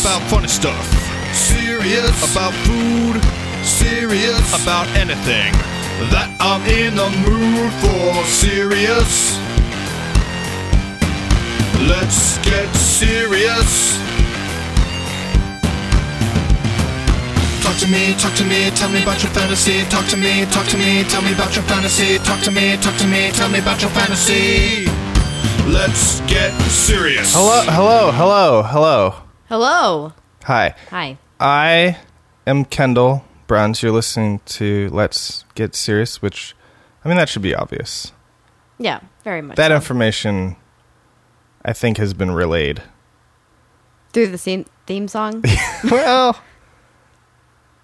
about funny stuff. Serious about food. Serious about anything that I'm in the mood for. Serious. Let's get serious. Talk to me, talk to me, tell me about your fantasy. Talk to me, talk to me, tell me about your fantasy. Talk to me, talk to me, tell me about your fantasy. Let's get serious. Hello, hello, hello, hello. Hello. Hi. Hi. I am Kendall Bruns. You're listening to Let's Get Serious, which, I mean, that should be obvious. Yeah, very much. That so. information, I think, has been relayed. Through the theme, theme song? well,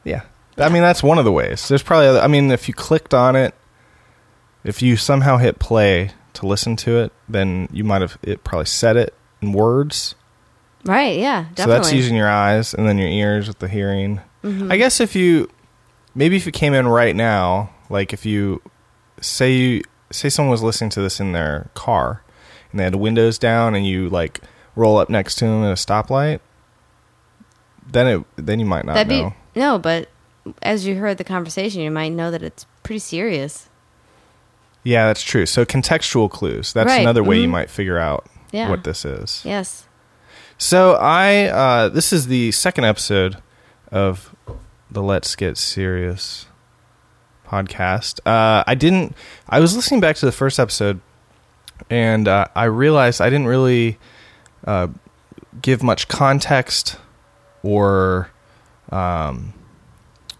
yeah. I mean, that's one of the ways. There's probably, other, I mean, if you clicked on it, if you somehow hit play to listen to it, then you might have, it probably said it in words. Right, yeah, definitely. So that's using your eyes and then your ears with the hearing. Mm-hmm. I guess if you maybe if you came in right now, like if you say you say someone was listening to this in their car and they had the windows down and you like roll up next to them at a stoplight, then it then you might not That'd know. be no, but as you heard the conversation, you might know that it's pretty serious. yeah, that's true. So contextual clues. That's Right, another way you mhm. might figure out Yeah. what this is. Yes. So I uh, this is the second episode of the Let's Get Serious podcast. Uh, I didn't. I was listening back to the first episode, and uh, I realized I didn't really uh, give much context or, um,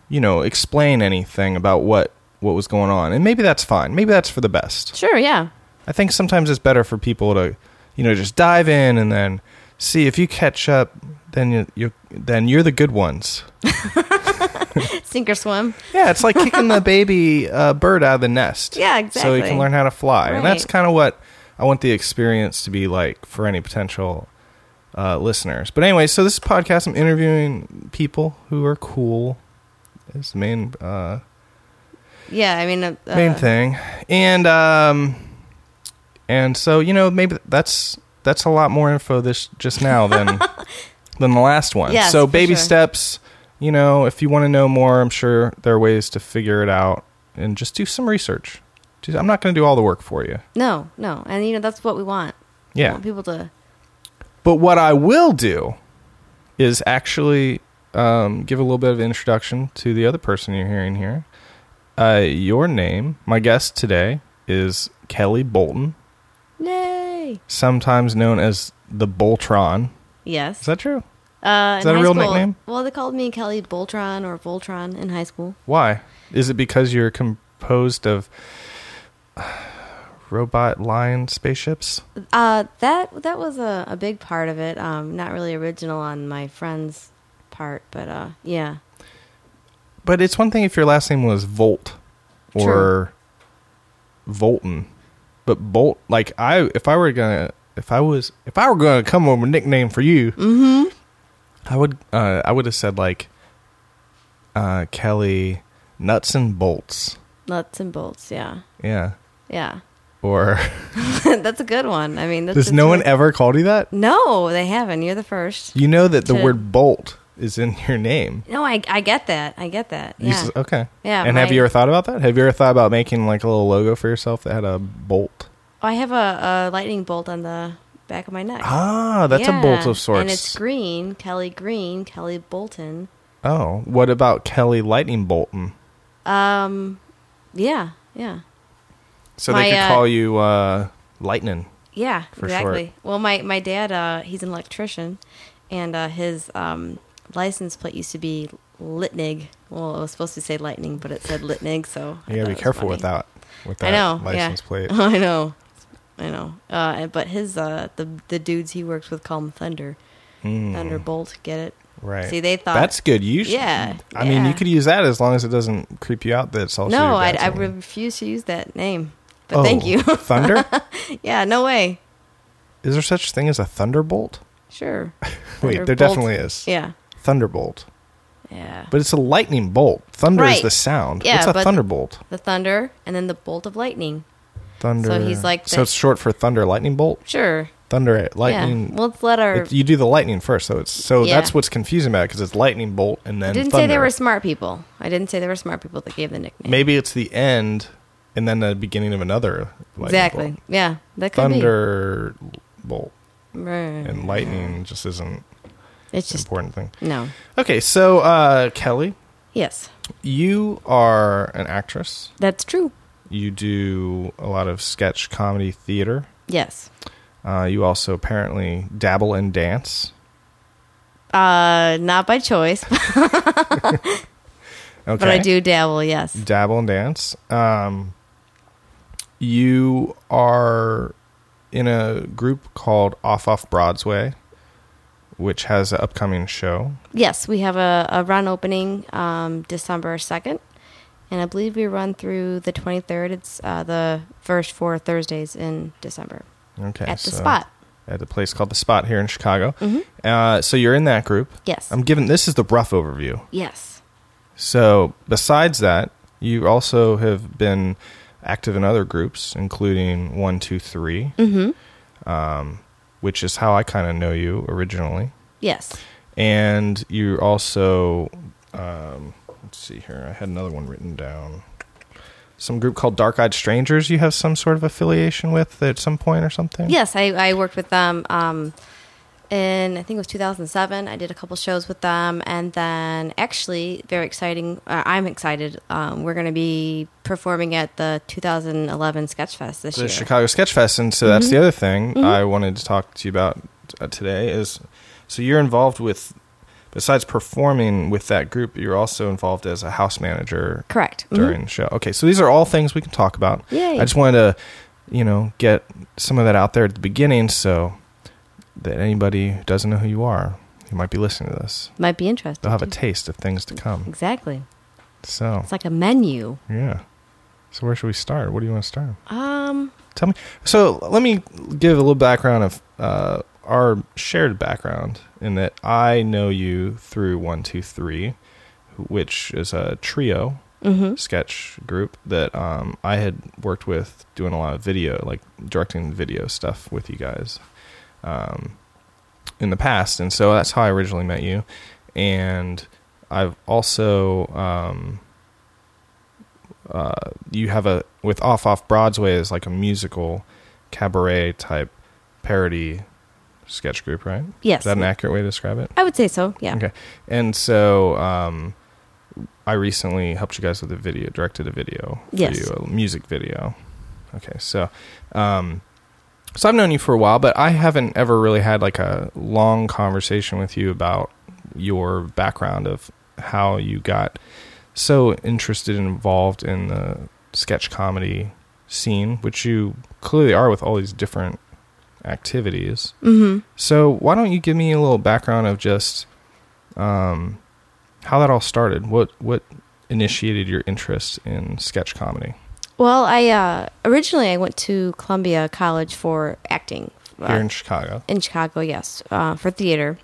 you know, explain anything about what what was going on. And maybe that's fine. Maybe that's for the best. Sure, yeah. I think sometimes it's better for people to, you know, just dive in and then see if you catch up. Then you, you then you're the good ones. Sink or swim. Yeah, it's like kicking the baby uh, bird out of the nest. Yeah, exactly. So you can learn how to fly, and that's kind of what I want the experience to be like for any potential uh, listeners. But anyway, so this podcast, I'm interviewing people who are cool. Is the main uh, Yeah, I mean, uh, main uh, thing and um and so you know maybe that's that's a lot more info this just now than than the last one Yes, so baby sure. steps you know if you want to know more i'm sure there are ways to figure it out and just do some research Just- i'm not going to do all the work for you No, no, and you know that's what we want. We yeah want people to. but what i will do is actually um, give a little bit of introduction to the other person you're hearing here uh, your name my guest today is kelly bolton Yay! sometimes known as the Boltron. Yes. Is that true? uh, is that a real school- nickname? Well, they called me Kelly Boltron or Voltron in high school. Why? Is it because you're composed of robot lion spaceships? Uh, that that was a, a big part of it. Um, not really original on my friend's part, but uh, yeah. But it's one thing if your last name was Volt or Volton. But Bolt like I if I were gonna if I was if I were gonna come up with a nickname for you, Mm-hmm. I would uh, I would have said like uh, Kelly Nuts and Bolts. Nuts and bolts. Yeah, Yeah. yeah. Or that's a good one. I mean, that's, does no one ever called you that? No, they haven't. You're the first. You know that the to- word bolt is in your name. No, I I get that. I get that. You Yeah. s- okay. Yeah, And have my- you ever thought about that? Have you ever thought about making like a little logo for yourself that had a bolt? I have a, a lightning bolt on the back of my neck. Ah, that's a bolt Yeah, of sorts. And it's green. Kelly Green. Kelly Bolton. oh, what about Kelly Lightning Bolton? Um, yeah, yeah. So My, they could uh, call you uh, Lightning. Yeah, For exactly. Well, my my dad, uh, he's an electrician, and uh, his um, license plate used to be Litnig. Well, it was supposed to say Lightning, but it said Litnig. So You gotta be careful with that. With that I know. license yeah. plate. I know. I know. Uh, but his uh, the the dudes he works with call him Thunder. Mm, Thunderbolt. Get it? Right. See, they thought That's good. You should, Yeah, I mean, you could use that as long as it doesn't creep you out. That it's also no. I I refuse to use that name. But Oh, thank you. Thunder. yeah. No way. Is there such thing as a thunderbolt? Sure. Wait, there definitely is. Yeah. Thunderbolt. Yeah. But it's a lightning bolt. Thunder is the sound. Yeah, What's a but- thunderbolt? the thunder and then the bolt of lightning. Thunder. So he's like So the- it's short for thunder lightning bolt. Sure. thunder, lightning. Yeah. Well, let's let our. It- you do the lightning first, so it's so Yeah. that's what's confusing about it because it's lightning bolt and then I didn't thunder. say they were smart people. I didn't say they were smart people that gave the nickname. Maybe it's the end and then the beginning of another. lightning exactly. bolt. Yeah, that could Thunder bolt be. Right. and lightning just isn't It's just important thing. no. Okay, so uh, Kelly, Yes, you are an actress. that's true. You do a lot of sketch comedy theater. Yes. Uh, you also apparently dabble in dance. Uh, not by choice, Okay. but I do dabble. Yes. dabble in dance. Um, you are in a group called Off Off Broadway, which has an upcoming show. Yes, we have a, a run opening um, December 2nd, and I believe we run through the 23rd. It's uh, the first four Thursdays in December Okay, at the spot. at a place called the Spot here in Chicago. Mhm. Uh, so you're in that group. Yes. I'm giving this is the rough overview. yes. So besides that, you also have been active in other groups, including One Two Three, Mm-hmm. um, which is how I kind of know you originally. Yes. and you also um, let's see here i had another one written down some group called dark eyed strangers you have some sort of affiliation with at some point or something Yes, I, I worked with them um, in, I think it was 2007. I did a couple shows with them. And then, actually, very exciting. Uh, I'm excited. Um, we're going to be performing at the 2011 Sketchfest this the year. chicago sketch fest and so that's Mhm. the other thing Mhm. i wanted to talk to you about uh, today is so you're involved with besides performing with that group you're also involved as a house manager Correct. Mhm. during the show. Okay, so these are all things we can talk about. Yay. I just wanted to, you know, get some of that out there at the beginning so that anybody who doesn't know who you are, who might be listening to this, Might be interested. they'll have a taste of things to come. Exactly. So, It's like a menu. yeah. So where should we start? What do you want to start? Um, Tell me. So let me give a little background of uh, our shared background in that I know you through One Two Three, which is a trio mhm. sketch group that um, I had worked with doing a lot of video, like directing video stuff with you guys um, in the past, and so that's how I originally met you. And I've also um, uh, you have a with Off Off Broadway is like a musical cabaret type parody sketch group, right? Yes. Is that an accurate way to describe it? I would say so. Yeah. Okay. And so um, I recently helped you guys with a video, directed a video for Yes. you, a music video. Okay. So um, so I've known you for a while, but I haven't ever really had like a long conversation with you about your background of how you got so interested and involved in the sketch comedy scene, which you clearly are with all these different activities. Mm-hmm. So why don't you give me a little background of just um, how that all started? What what initiated your interest in sketch comedy Well, I uh, originally I went to Columbia College for acting here uh, in Chicago? in Chicago. Yes, uh, for theater,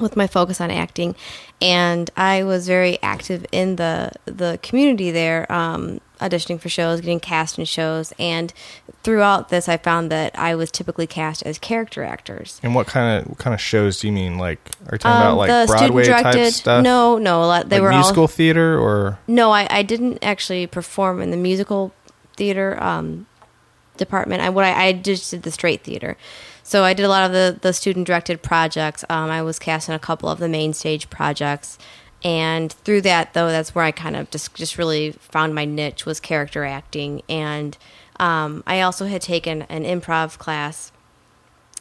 with my focus on acting, and I was very active in the the community there, um, auditioning for shows, getting cast in shows, and throughout this, I found that I was typically cast as character actors. And what kind of what kind of shows do you mean? Like are you talking Um, about like the Broadway type stuff? No, no, a lot- they like were all musical theater or No, I, I didn't actually perform in the musical theater um, department. I what I, I just did the straight theater. So I did a lot of the, the student directed projects. Um, I was cast in a couple of the main stage projects, and through that though, that's where I kind of just just really found my niche was character acting. And um, I also had taken an improv class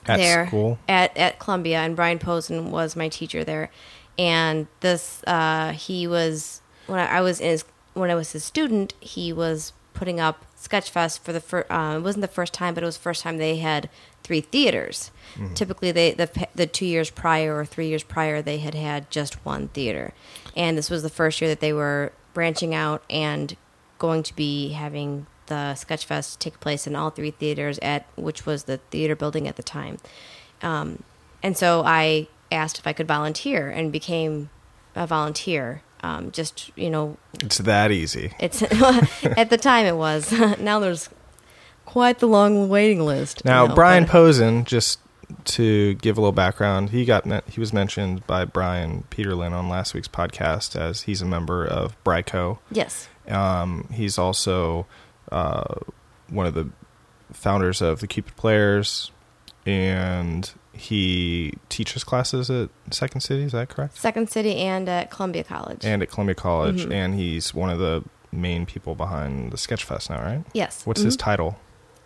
at there school? at at Columbia, and Brian Posen was my teacher there. And this, uh, he was when I, I was in his, when I was his student, he was putting up Sketchfest for the first. Uh, it wasn't the first time, but it was the first time they had three theaters. Typically, they the the two years prior or three years prior, they had had just one theater, and this was the first year that they were branching out and going to be having the Sketchfest take place in all three theaters at which was the theater building at the time. Um, and so I asked if I could volunteer and became a volunteer. Um, just you know, It's that easy. it's at the time it was. now there's quite the long waiting list. Now, know, Brian but- Posen, just to give a little background, he got met, he was mentioned by Brian Peterlin on last week's podcast as he's a member of Bryco. Yes. Um, he's also uh, one of the founders of the Cupid Players, and he teaches classes at Second City. Is that correct? Second City and at Columbia College. And at Columbia College, Mhm. and he's one of the main people behind the Sketchfest now, right? yes. What's his Mhm. title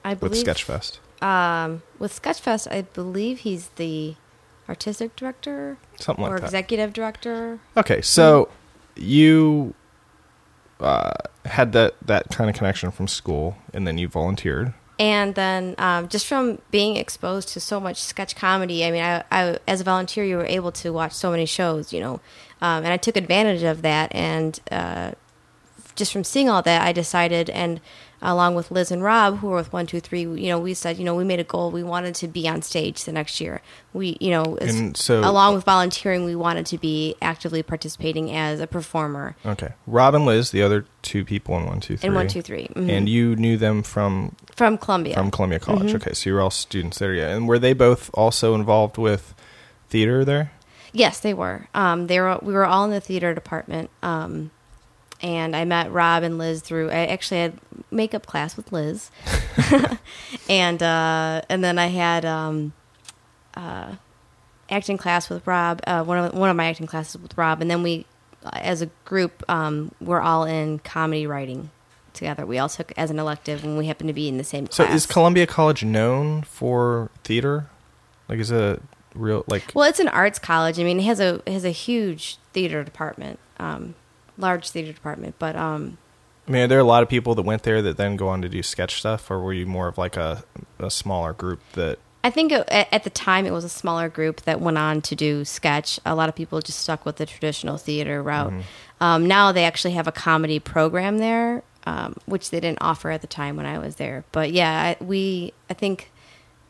I with Sketchfest? Um, with Sketchfest, I believe he's the artistic director Something or like that. executive director. Okay, so you uh, had that that kind of connection from school, and then you volunteered. And then um, just from being exposed to so much sketch comedy, I mean, I, I as a volunteer, you were able to watch so many shows, you know, um, and I took advantage of that. And uh, just from seeing all that, I decided, and along with Liz and Rob, who were with One Two Three, you know, we said, you know, we made a goal. We wanted to be on stage the next year. We, you know, as- so- along with volunteering, we wanted to be actively participating as a performer Okay, Rob and Liz, the other two people in one, two, three, in One Two Three mhm. and you knew them from from Columbia. from Columbia College. Mm-hmm. Okay, so you were all students there, yeah. And were they both also involved with theater there? Yes, they were. Um, they were. We were all in the theater department. Um, and I met Rob and Liz through. I actually had makeup class with Liz, and uh, and then I had um, uh, acting class with Rob. Uh, one of one of my acting classes with Rob, and then we, uh, as a group, um, we're all in comedy writing together. We all took as an elective, and we happened to be in the same So class. is Columbia College known for theater? Like, is it a real like? Well, it's an arts college. I mean, it has a it has a huge theater department, um, large theater department. But um, I mean, are there a lot of people that went there that then go on to do sketch stuff, or were you more of like a a smaller group that? I think it, at, the time it was a smaller group that went on to do sketch. A lot of people just stuck with the traditional theater route. Um, now they actually have a comedy program there, um, which they didn't offer at the time when I was there. But yeah, I, we I think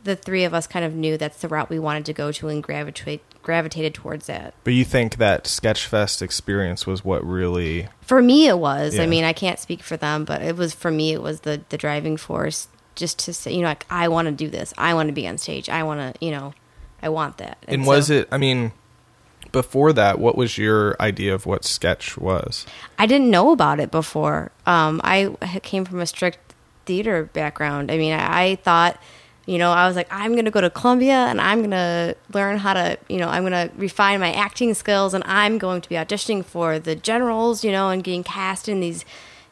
the three of us kind of knew that's the route we wanted to go to and gravitate gravitated towards it. But you think that Sketchfest experience was what really? For me, it was. Yeah. I mean, I can't speak for them, but it was for me. It was the the driving force, just to say, you know, like I want to do this. I want to be on stage. I want to, you know, I want that. And was so- it? I mean, before that, what was your idea of what sketch was? I didn't know about it before. Um, I came from a strict theater background. I mean, I, I thought, you know, I was like, I'm going to go to Columbia and I'm going to learn how to, you know, I'm going to refine my acting skills and I'm going to be auditioning for the generals, you know, and getting cast in these,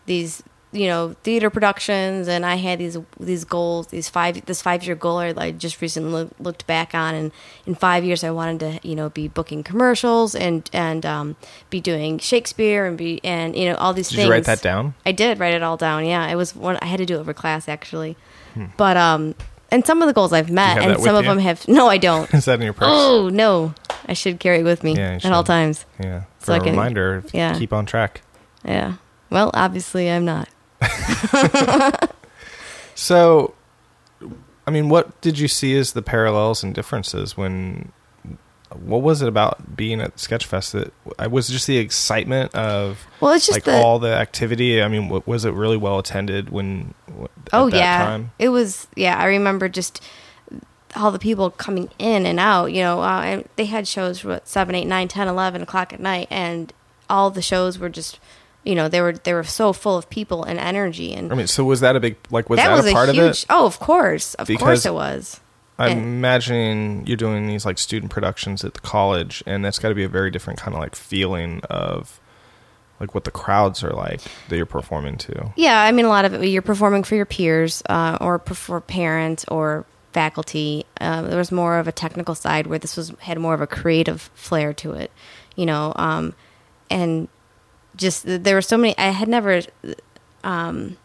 these, you know, theater productions. And I had these, these goals, these five, this five year goal I just recently looked back on. And in five years, I wanted to, you know, be booking commercials and, and, um, be doing Shakespeare and be, and, you know, all these Did things. you write that down? I did write it all down. Yeah, it was one I had to do it over class actually. But um, and some of the goals I've met, and some of you? them have. No, I don't. Is that in your purse? oh no, I should carry it with me at all times. Yeah, So for I a can- reminder. yeah. keep on track. Yeah. Well, obviously I'm not. So, I mean, what did you see as the parallels and differences when? What was it about being at Sketchfest that I was just the excitement of Well, it's just like the all the activity? I mean, wa- was it really well attended when? At oh yeah, time? it was. Yeah, I remember just all the people coming in and out. You know, uh, and they had shows for what, seven, eight, nine, ten, eleven o'clock at night, and all the shows were just. You know, they were they were so full of people and energy, and I mean, so was that a big like was that, that, was a part huge. of it? Oh, of course, of Because course it was. I'm imagining you're doing these like student productions at the college, and that's got to be a very different kind of like feeling of like what the crowds are like that you're performing to. Yeah, I mean, a lot of it you're performing for your peers uh, or for parents or faculty. Uh, there was more of a technical side where this was had more of a creative flair to it, you know, um, and just there were so many. I had never. Um,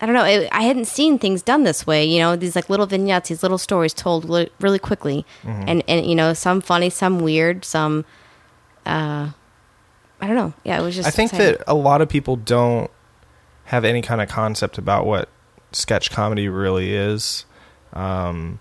I don't know. It, I hadn't seen things done this way. You know, these like little vignettes, these little stories told li- really quickly, and and you know, some funny, some weird, some. Uh, I don't know. Yeah, it was just. I think exciting. that a lot of people don't have any kind of concept about what sketch comedy really is. Um,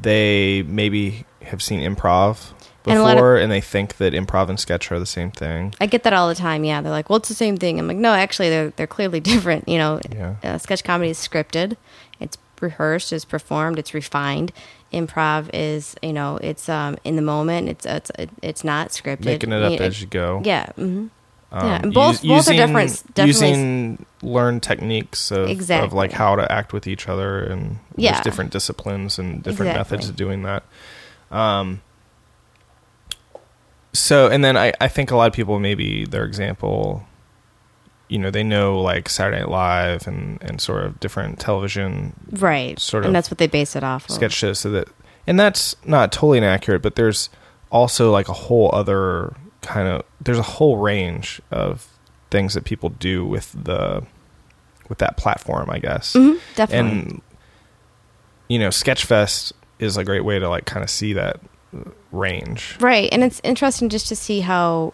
they maybe have seen improv And of- before and, they think that improv and sketch are the same thing. I get that all the time. Yeah, they're like, "Well, it's the same thing." I'm like, "No, actually, they're they're clearly different." You know, Yeah. uh, sketch comedy is scripted, it's rehearsed, it's performed, it's refined. Improv is, you know, it's um in the moment. It's it's it's not scripted. Making it up You- as you go. Yeah. hmm Um, Yeah, and both- us- both are different- definitely- Using learned techniques of, of Exactly. like how to act with each other, and Yeah. there's different disciplines and different methods of doing that. Um, so, and then I, I think a lot of people maybe their example, you know, they know like Saturday Night Live and and sort of different television Right. Sort of and that's what they base it off of. sketch shows so that and that's not totally inaccurate but there's also like a whole other kind of there's a whole range of things that people do with the with that platform i guess Mhm, definitely. and you know sketchfest is a great way to like kind of see that range Right, and it's interesting just to see how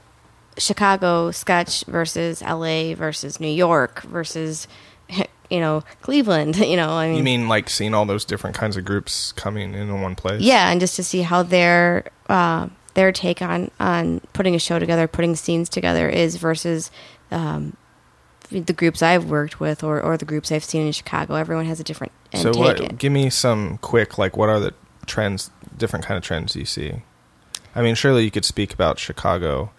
Chicago sketch versus LA versus New York versus you know Cleveland. You know, I mean, you mean like seeing all those different kinds of groups coming in one place yeah, and just to see how their uh, their take on on putting a show together, putting scenes together is versus. Um, the groups I've worked with, or, or the groups I've seen in Chicago, everyone has a different so what it. give me some quick like what are the trends different kind of trends you see i mean surely you could speak about chicago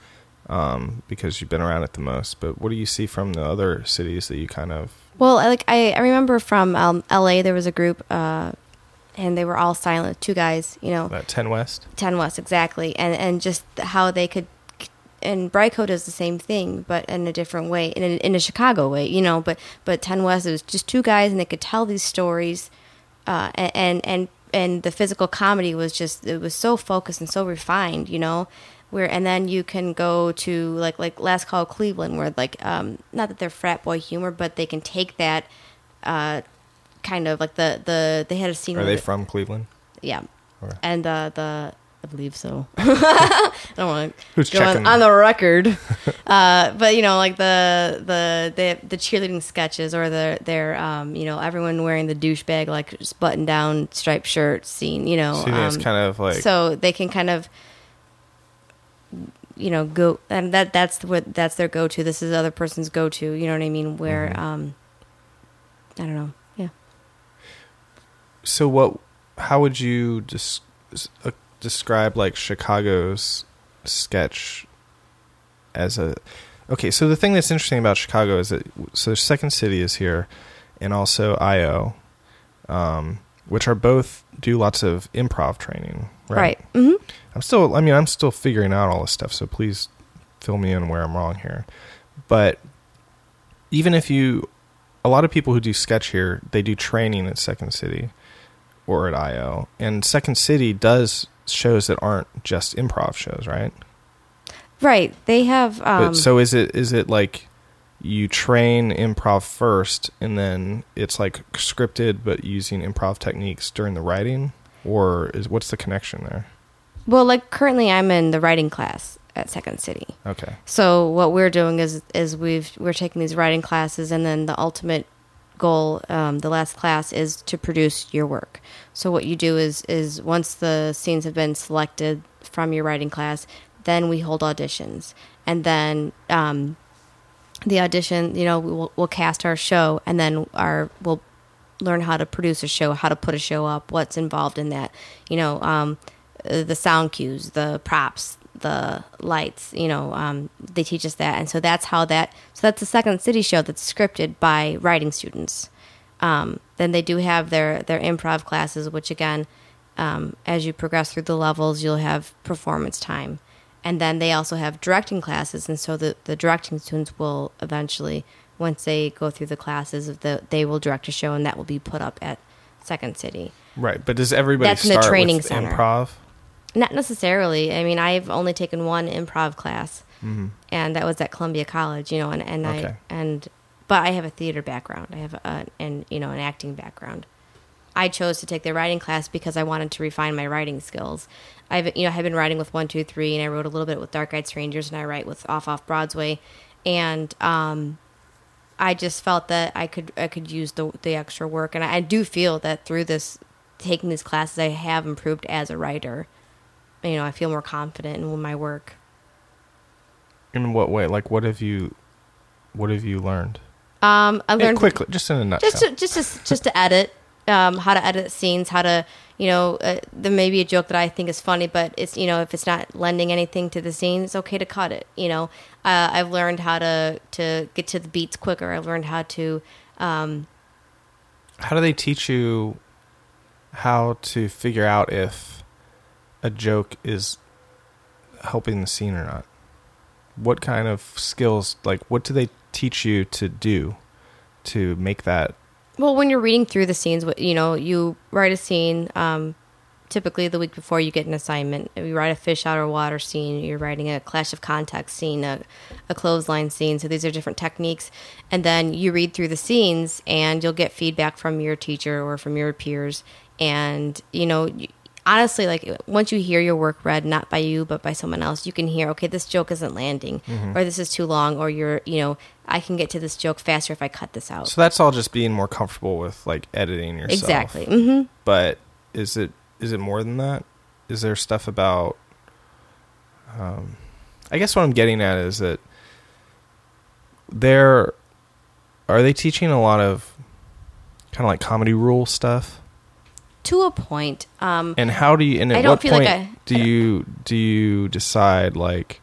um, because you've been around it the most but what do you see from the other cities that you kind of Well, I like I, I remember from um, L.A. there was a group, uh, and they were all silent, two guys, you know, that 10 west Ten West exactly, and and just how they could, and Bryco does the same thing, but in a different way, in a, in a Chicago way, you know. But but Ten West it was just two guys, and they could tell these stories, uh, and and and the physical comedy was just it was so focused and so refined, you know. Where and then you can go to like like Last Call Cleveland, where like um not that they're frat boy humor, but they can take that, uh, kind of like the the they had a scene. are they the- from cleveland yeah. Or- And uh, the I believe so. I don't want to go on, on the record, uh, but you know, like the the the, the cheerleading sketches or the their um, you know everyone wearing the douchebag like button down striped shirt scene. You know, so you think it's um, kind of like so they can kind of you know go and that that's what that's their go to. This is the other person's go to. You know what I mean? Where Mhm. um, I don't know. Yeah. so what how would you des- uh, describe like chicago's sketch as a okay so the thing that's interesting about chicago is that so second city is here and also io um, which are both do lots of improv training right, Right. hmm i'm still i mean i'm still figuring out all this stuff so please fill me in where i'm wrong here. But even if you a lot of people who do sketch here they do training at second city or at io and second city does shows that aren't just improv shows right Right. They have. Um, but so is it is it like you train improv first and then it's like scripted but using improv techniques during the writing or is what's the connection there Well, like currently, I'm in the writing class at Second City. okay So what we're doing is is we've we're taking these writing classes, and then the ultimate goal, um, the last class, is to produce your work. So what you do is is once the scenes have been selected from your writing class, then we hold auditions, and then um, the audition, you know, we'll, we'll cast our show, and then our we'll learn how to produce a show, how to put a show up, what's involved in that, you know, um, uh, the sound cues, the props, the lights, you know, um, they teach us that, and so that's how that. So that's the second city show that's scripted by writing students. Um, then they do have their their improv classes, which again, um, as you progress through the levels, you'll have performance time, and then they also have directing classes, and so the the directing students will eventually, once they go through the classes, the they will direct a show, and that will be put up at Second City. right but does everybody That's in the start training with center. improv Not necessarily. I mean, I've only taken one improv class, mm-hmm. and that was at Columbia College. You know, and and Okay. I and but I have a theater background. I have a and you know an acting background. I chose to take the writing class because I wanted to refine my writing skills. I've you know I've been writing with one two three, and I wrote a little bit with Dark Eyed Strangers, and I write with Off Off Broadway, and um, I just felt that I could I could use the the extra work, and I, I do feel that through this taking these classes, I have improved as a writer. You know, I feel more confident in my work. In what way? Like, what have you, what have you learned? Um, I learned quickly, just in a nutshell. just to, just to, just to edit um, how to edit scenes how to you know uh, there may be a joke that i think is funny but it's you know if it's not lending anything to the scene it's okay to cut it you know uh, i've learned how to to get to the beats quicker i've learned how to um, how do they teach you how to figure out if a joke is helping the scene or not? What kind of skills, like, what do they teach you to do to make that? well when you're reading through the scenes you know you write a scene um, typically the week before you get an assignment you write a fish out of water scene you're writing a clash of context scene a, a clothesline scene so these are different techniques and then you read through the scenes and you'll get feedback from your teacher or from your peers and you know honestly like once you hear your work read not by you but by someone else you can hear okay this joke isn't landing or this is too long or you're you know i can get to this joke faster if i cut this out So that's all just being more comfortable with like editing yourself. exactly Mm-hmm. But is it is it more than that? Is there stuff about? Um, I guess what I'm getting at is that there are they teaching a lot of kind of like comedy rule stuff. To a point. Um, And how do you? And at I don't what feel like point I- do I you do you decide like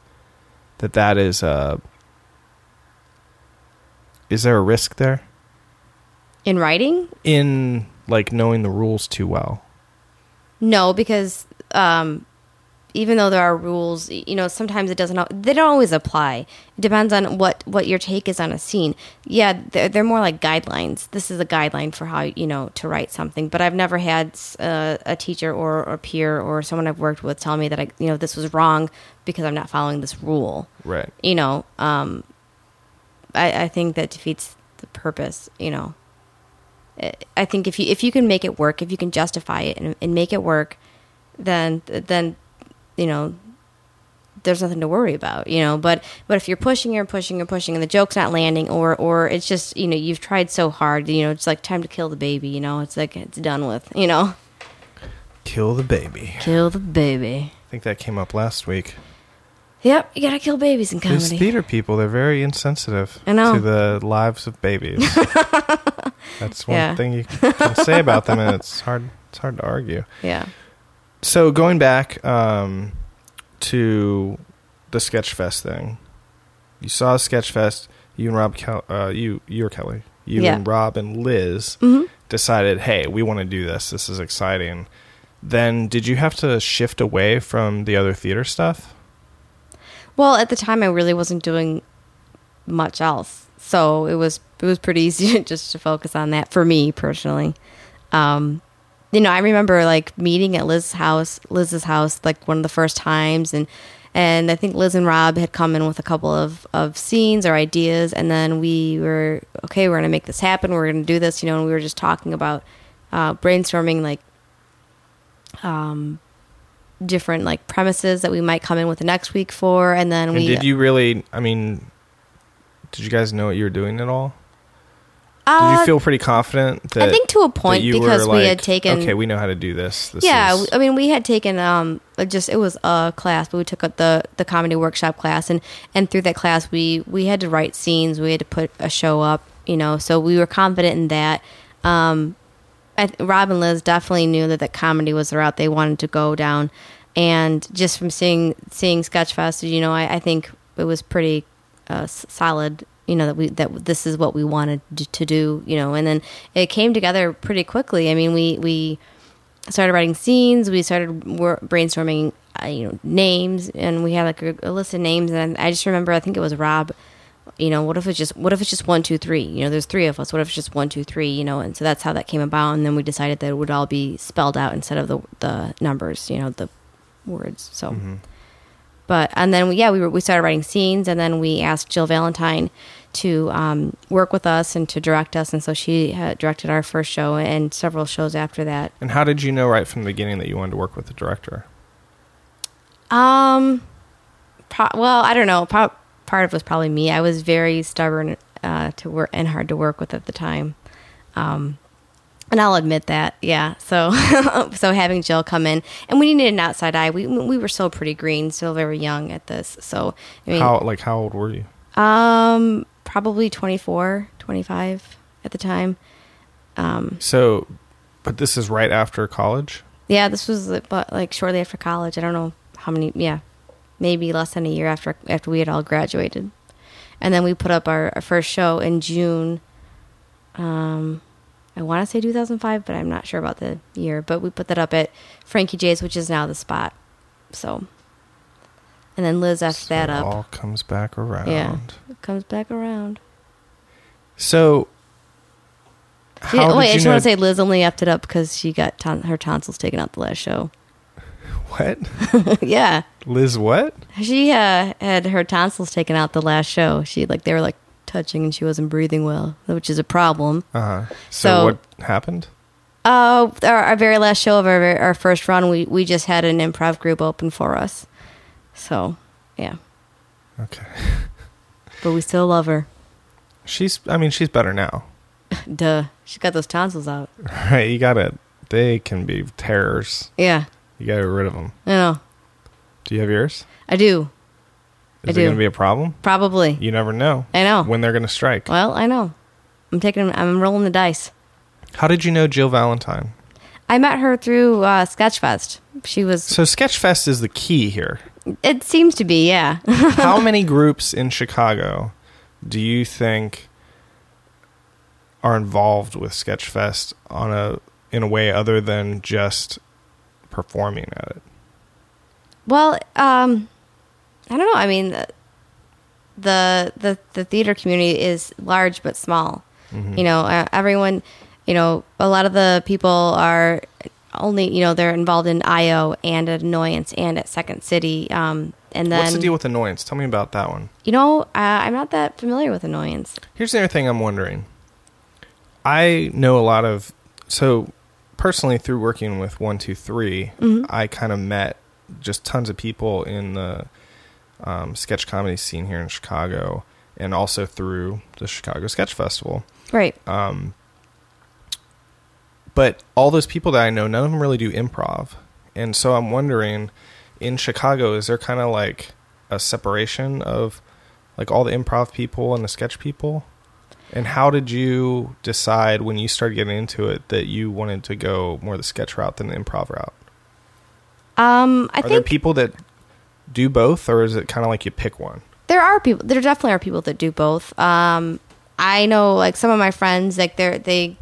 that that is a? Is there a risk there in writing, in like knowing the rules too well? no, because um, even though there are rules, you know, sometimes it doesn't. They don't always apply. It depends on what what your take is on a scene. Yeah, they're, they're more like guidelines. This is a guideline for how you know to write something. But I've never had uh, a teacher or a peer or someone I've worked with tell me that I, you know, this was wrong because I'm not following this rule. Right. you know, um, I, I think that defeats the purpose. You know, I- think if you if you can make it work, if you can justify it and, and make it work, then then you know there's nothing to worry about. You know, but but if you're pushing and pushing and pushing and the joke's not landing, or or it's just you know you've tried so hard, you know, it's like time to kill the baby. You know, it's like it's done with. You know, Kill the baby. kill the baby. I think that came up last week. Yep, you gotta kill babies in These comedy. theater people, they're very insensitive I know. to the lives of babies. That's one Yeah. thing you can say about them, and it's hard. It's hard to argue. Yeah. So going back um, to the Sketchfest thing, you saw Sketchfest. You and Rob, Kel- uh, you, you or Kelly, you Yeah. and Rob and Liz Mhm. decided, hey, we want to do this. This is exciting. Then did you have to shift away from the other theater stuff? Well, at the time, I really wasn't doing much else, so it was it was pretty easy just to focus on that for me personally. Um, you know, I remember like meeting at Liz's house, Liz's house, like one of the first times, and and I think Liz and Rob had come in with a couple of of scenes or ideas, and then we were okay. We're gonna make this happen. We're gonna do this, you know. And we were just talking about uh, brainstorming like um different like premises that we might come in with the next week for and then And we did you really? I mean, did you guys know what you were doing at all? Did uh, you feel pretty confident? That, I think to a point because were we had taken Okay, we know how to do this. this yeah is- I mean we had taken um just it was a class but we took up the the comedy workshop class and and through that class we we had to write scenes we had to put a show up you know so we were confident in that um I, Rob and Liz definitely knew that that comedy was the route they wanted to go down, and just from seeing seeing Sketchfest, you know, I, I think it was pretty uh, solid. You know that we that this is what we wanted to, do. You know, and then it came together pretty quickly. I mean, we we started writing scenes. We started wor- brainstorming, uh, you know, names, and we had like a, a list of names. And I just remember, I think it was Rob. You know, what if it's just what if it's just one, two, three? You know, there's three of us. What if it's just one, two, three? You know, and so that's how that came about. And then we decided that it would all be spelled out instead of the the numbers. You know, the words. So, Mm-hmm. but and then we, yeah, we were, we started writing scenes, and then we asked Jill Valentine to um, work with us and to direct us, and so she had directed our first show and several shows after that. And how did you know right from the beginning that you wanted to work with the director? Um, pro- well, I don't know. Pro- part of it was probably me. I was very stubborn uh, to work and hard to work with at the time. Um, And I'll admit that, yeah. So, so having Jill come in, and we needed an outside eye. We we were still pretty green, still very young at this. So, I mean, how like how old were you? um, probably 24, 25 at the time. So, but this is right after college. Yeah, this was uh, but like shortly after college. I don't know how many. Yeah, maybe less than a year after after we had all graduated, and then we put up our, our first show in June. Um, I want to say 2005, but I'm not sure about the year. But we put that up at Frankie J's, which is now the spot. So, and then Liz that So it up. all comes back around. Yeah, it comes back around. So, how wait, I just know? want to say Liz only upped it up because she got ton- her tonsils taken out the last show. what? yeah. Liz, what? She uh, had her tonsils taken out the last show. She like they were like touching and she wasn't breathing well, which is a problem. Uh huh. So, So- what happened? Uh, our, our very last show of our our first run, we we just had an improv group open for us. So, yeah, Okay. but we still love her. She's. I mean, she's better now. Duh, She's got those tonsils out. Right. You gotta. They can be terrors. Yeah, You gotta get rid of them. I know. Do you have yours? I do Is I it do. gonna be a problem? probably. You never know I know. when they're gonna strike. Well, I know. I'm taking. I'm rolling the dice. How did you know Jill Valentine? I met her through uh, Sketchfest. She was. So Sketchfest is the key here. It seems to be, yeah. How many groups in Chicago do you think are involved with Sketchfest on a in a way other than just performing at it? Well, um, I don't know. I mean, the the the theater community is large but small. You know, uh, everyone. You know, a lot of the people are only. You know, they're involved in IO and at Annoyance and at Second City. Um, and then What's the deal with annoyance? Tell me about that one. you know, uh, I'm not that familiar with Annoyance. Here's the other thing I'm wondering. I know a lot of so personally through working with one two three, I kind of met just tons of people in the um, sketch comedy scene here in Chicago, and also through the Chicago Sketch Festival. Right. But all those people that I know, none of them really do improv, and so I'm wondering, in Chicago, is there kind of like a separation of like all the improv people and the sketch people? And how did you decide when you started getting into it that you wanted to go more the sketch route than the improv route? um, I Are there think people that do both, or is it kind of like you pick one? there are people there definitely are people that do both um i know like some of my friends like they're they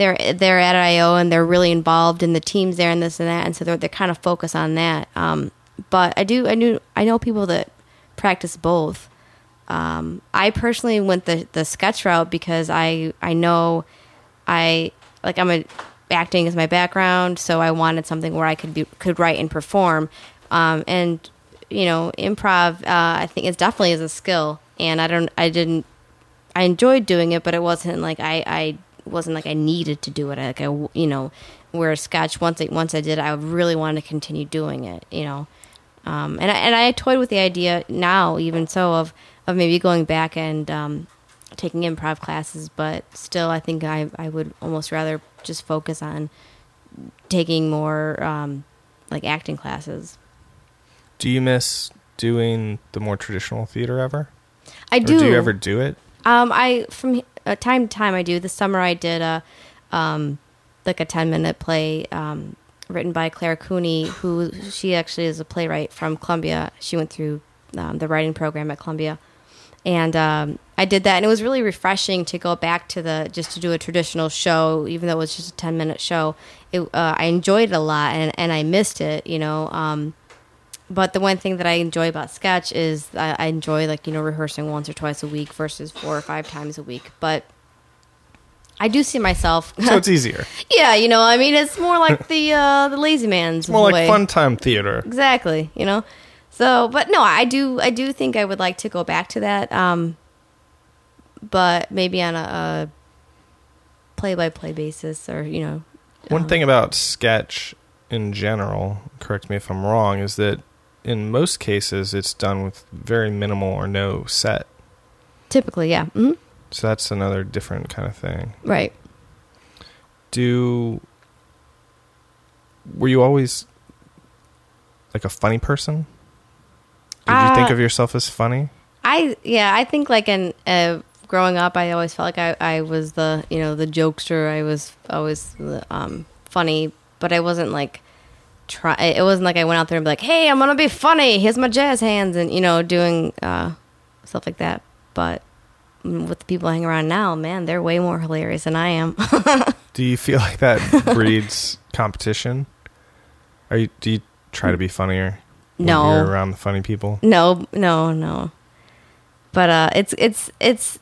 they're they're at io and they're really involved in the teams there and this and that and so they're, they're kind of focused on that um but i do i knew i know people that practice both um i personally went the the sketch route because i i know i like i'm a acting is my background so i wanted something where i could be could write and perform um and you know, improv, uh, I think is definitely is a skill. And I don't, I didn't, I enjoyed doing it, but it wasn't like I, I wasn't like I needed to do it. Like I, you know, whereas sketch once I, once I did, I really wanted to continue doing it. You know, um, and I, and I toyed with the idea now, even so, of of maybe going back and um, taking improv classes, but still, I think I I would almost rather just focus on taking more um, like acting classes. Do you miss doing the more traditional theater ever? I Or do. do you ever do it? Um, I from uh, time to time I do. This summer I did a, um, like a ten minute play, um, written by Claire Cooney, who she actually is a playwright from Columbia. She went through um, the writing program at Columbia, and um, I did that, and it was really refreshing to go back to the just to do a traditional show, even though it was just a ten minute show. It, uh, I enjoyed it a lot, and and I missed it, you know. But the one thing that I enjoy about sketch is I, I enjoy like you know rehearsing once or twice a week versus four or five times a week. But I do see myself. So it's easier. yeah, you know, I mean, it's more like the uh, the lazy man's More like fun time theater. Exactly, you know. So, but no, I do I do think I would like to go back to that. Um, but maybe on a, a play by play basis, or you know, One um, thing about sketch in general, correct me if I'm wrong, is that in most cases it's done with very minimal or no set. typically, yeah, hmm So that's another different kind of thing. right. do were you always like a funny person? Did you think Uh, of yourself as funny? I yeah, I think like in uh, growing up, I always felt like I, I was the you know the jokester. I was always um, funny, but I wasn't like try. It wasn't like I went out there and be like, "Hey, I'm gonna be funny. Here's my jazz hands," and you know doing uh, stuff like that. But with the people I hang around now, man, they're way more hilarious than I am. Do you feel like that breeds competition? Are you do you try to be funnier when No. you're around the funny people? No, no, no. But uh, it's it's it's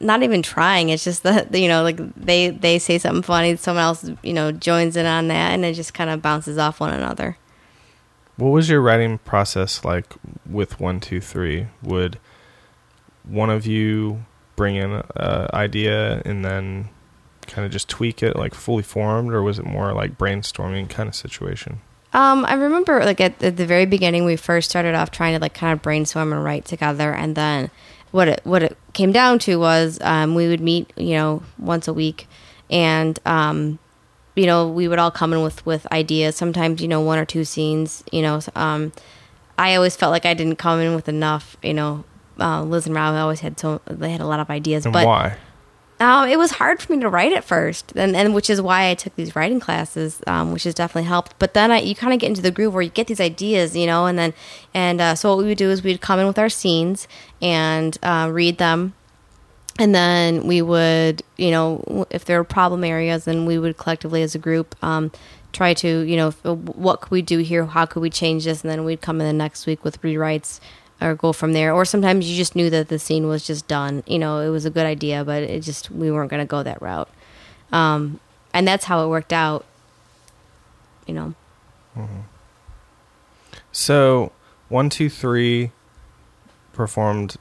not even trying. It's just that you know, like they they say something funny, someone else you know joins in on that, and it just kind of bounces off one another. What was your writing process like with one, two, three? Would one of you bring in an idea and then kind of just tweak it, like fully formed, or was it more like brainstorming kind of situation? Um, I remember like at, at the very beginning, we first started off trying to like kind of brainstorm and write together, and then what it what it came down to was um, we would meet, you know, once a week, and um, you know, we would all come in with with ideas. Sometimes, you know, one or two scenes. You know, um, I always felt like I didn't come in with enough. You know, uh, Liz and Rob always had so they had a lot of ideas, And but why? Um, it was hard for me to write at first, and, and which is why I took these writing classes, um, which has definitely helped. But then I, you kind of get into the groove where you get these ideas, you know, and then and uh, so what we would do is we'd come in with our scenes and uh, read them, and then we would, you know, if there were problem areas, then we would collectively as a group um, try to, you know, what could we do here? How could we change this? And then we'd come in the next week with rewrites or go from there. Or sometimes you just knew that the scene was just done. You know, it was a good idea, but it just we weren't going to go that route. Um, and that's how it worked out. You know. So one, two, three performed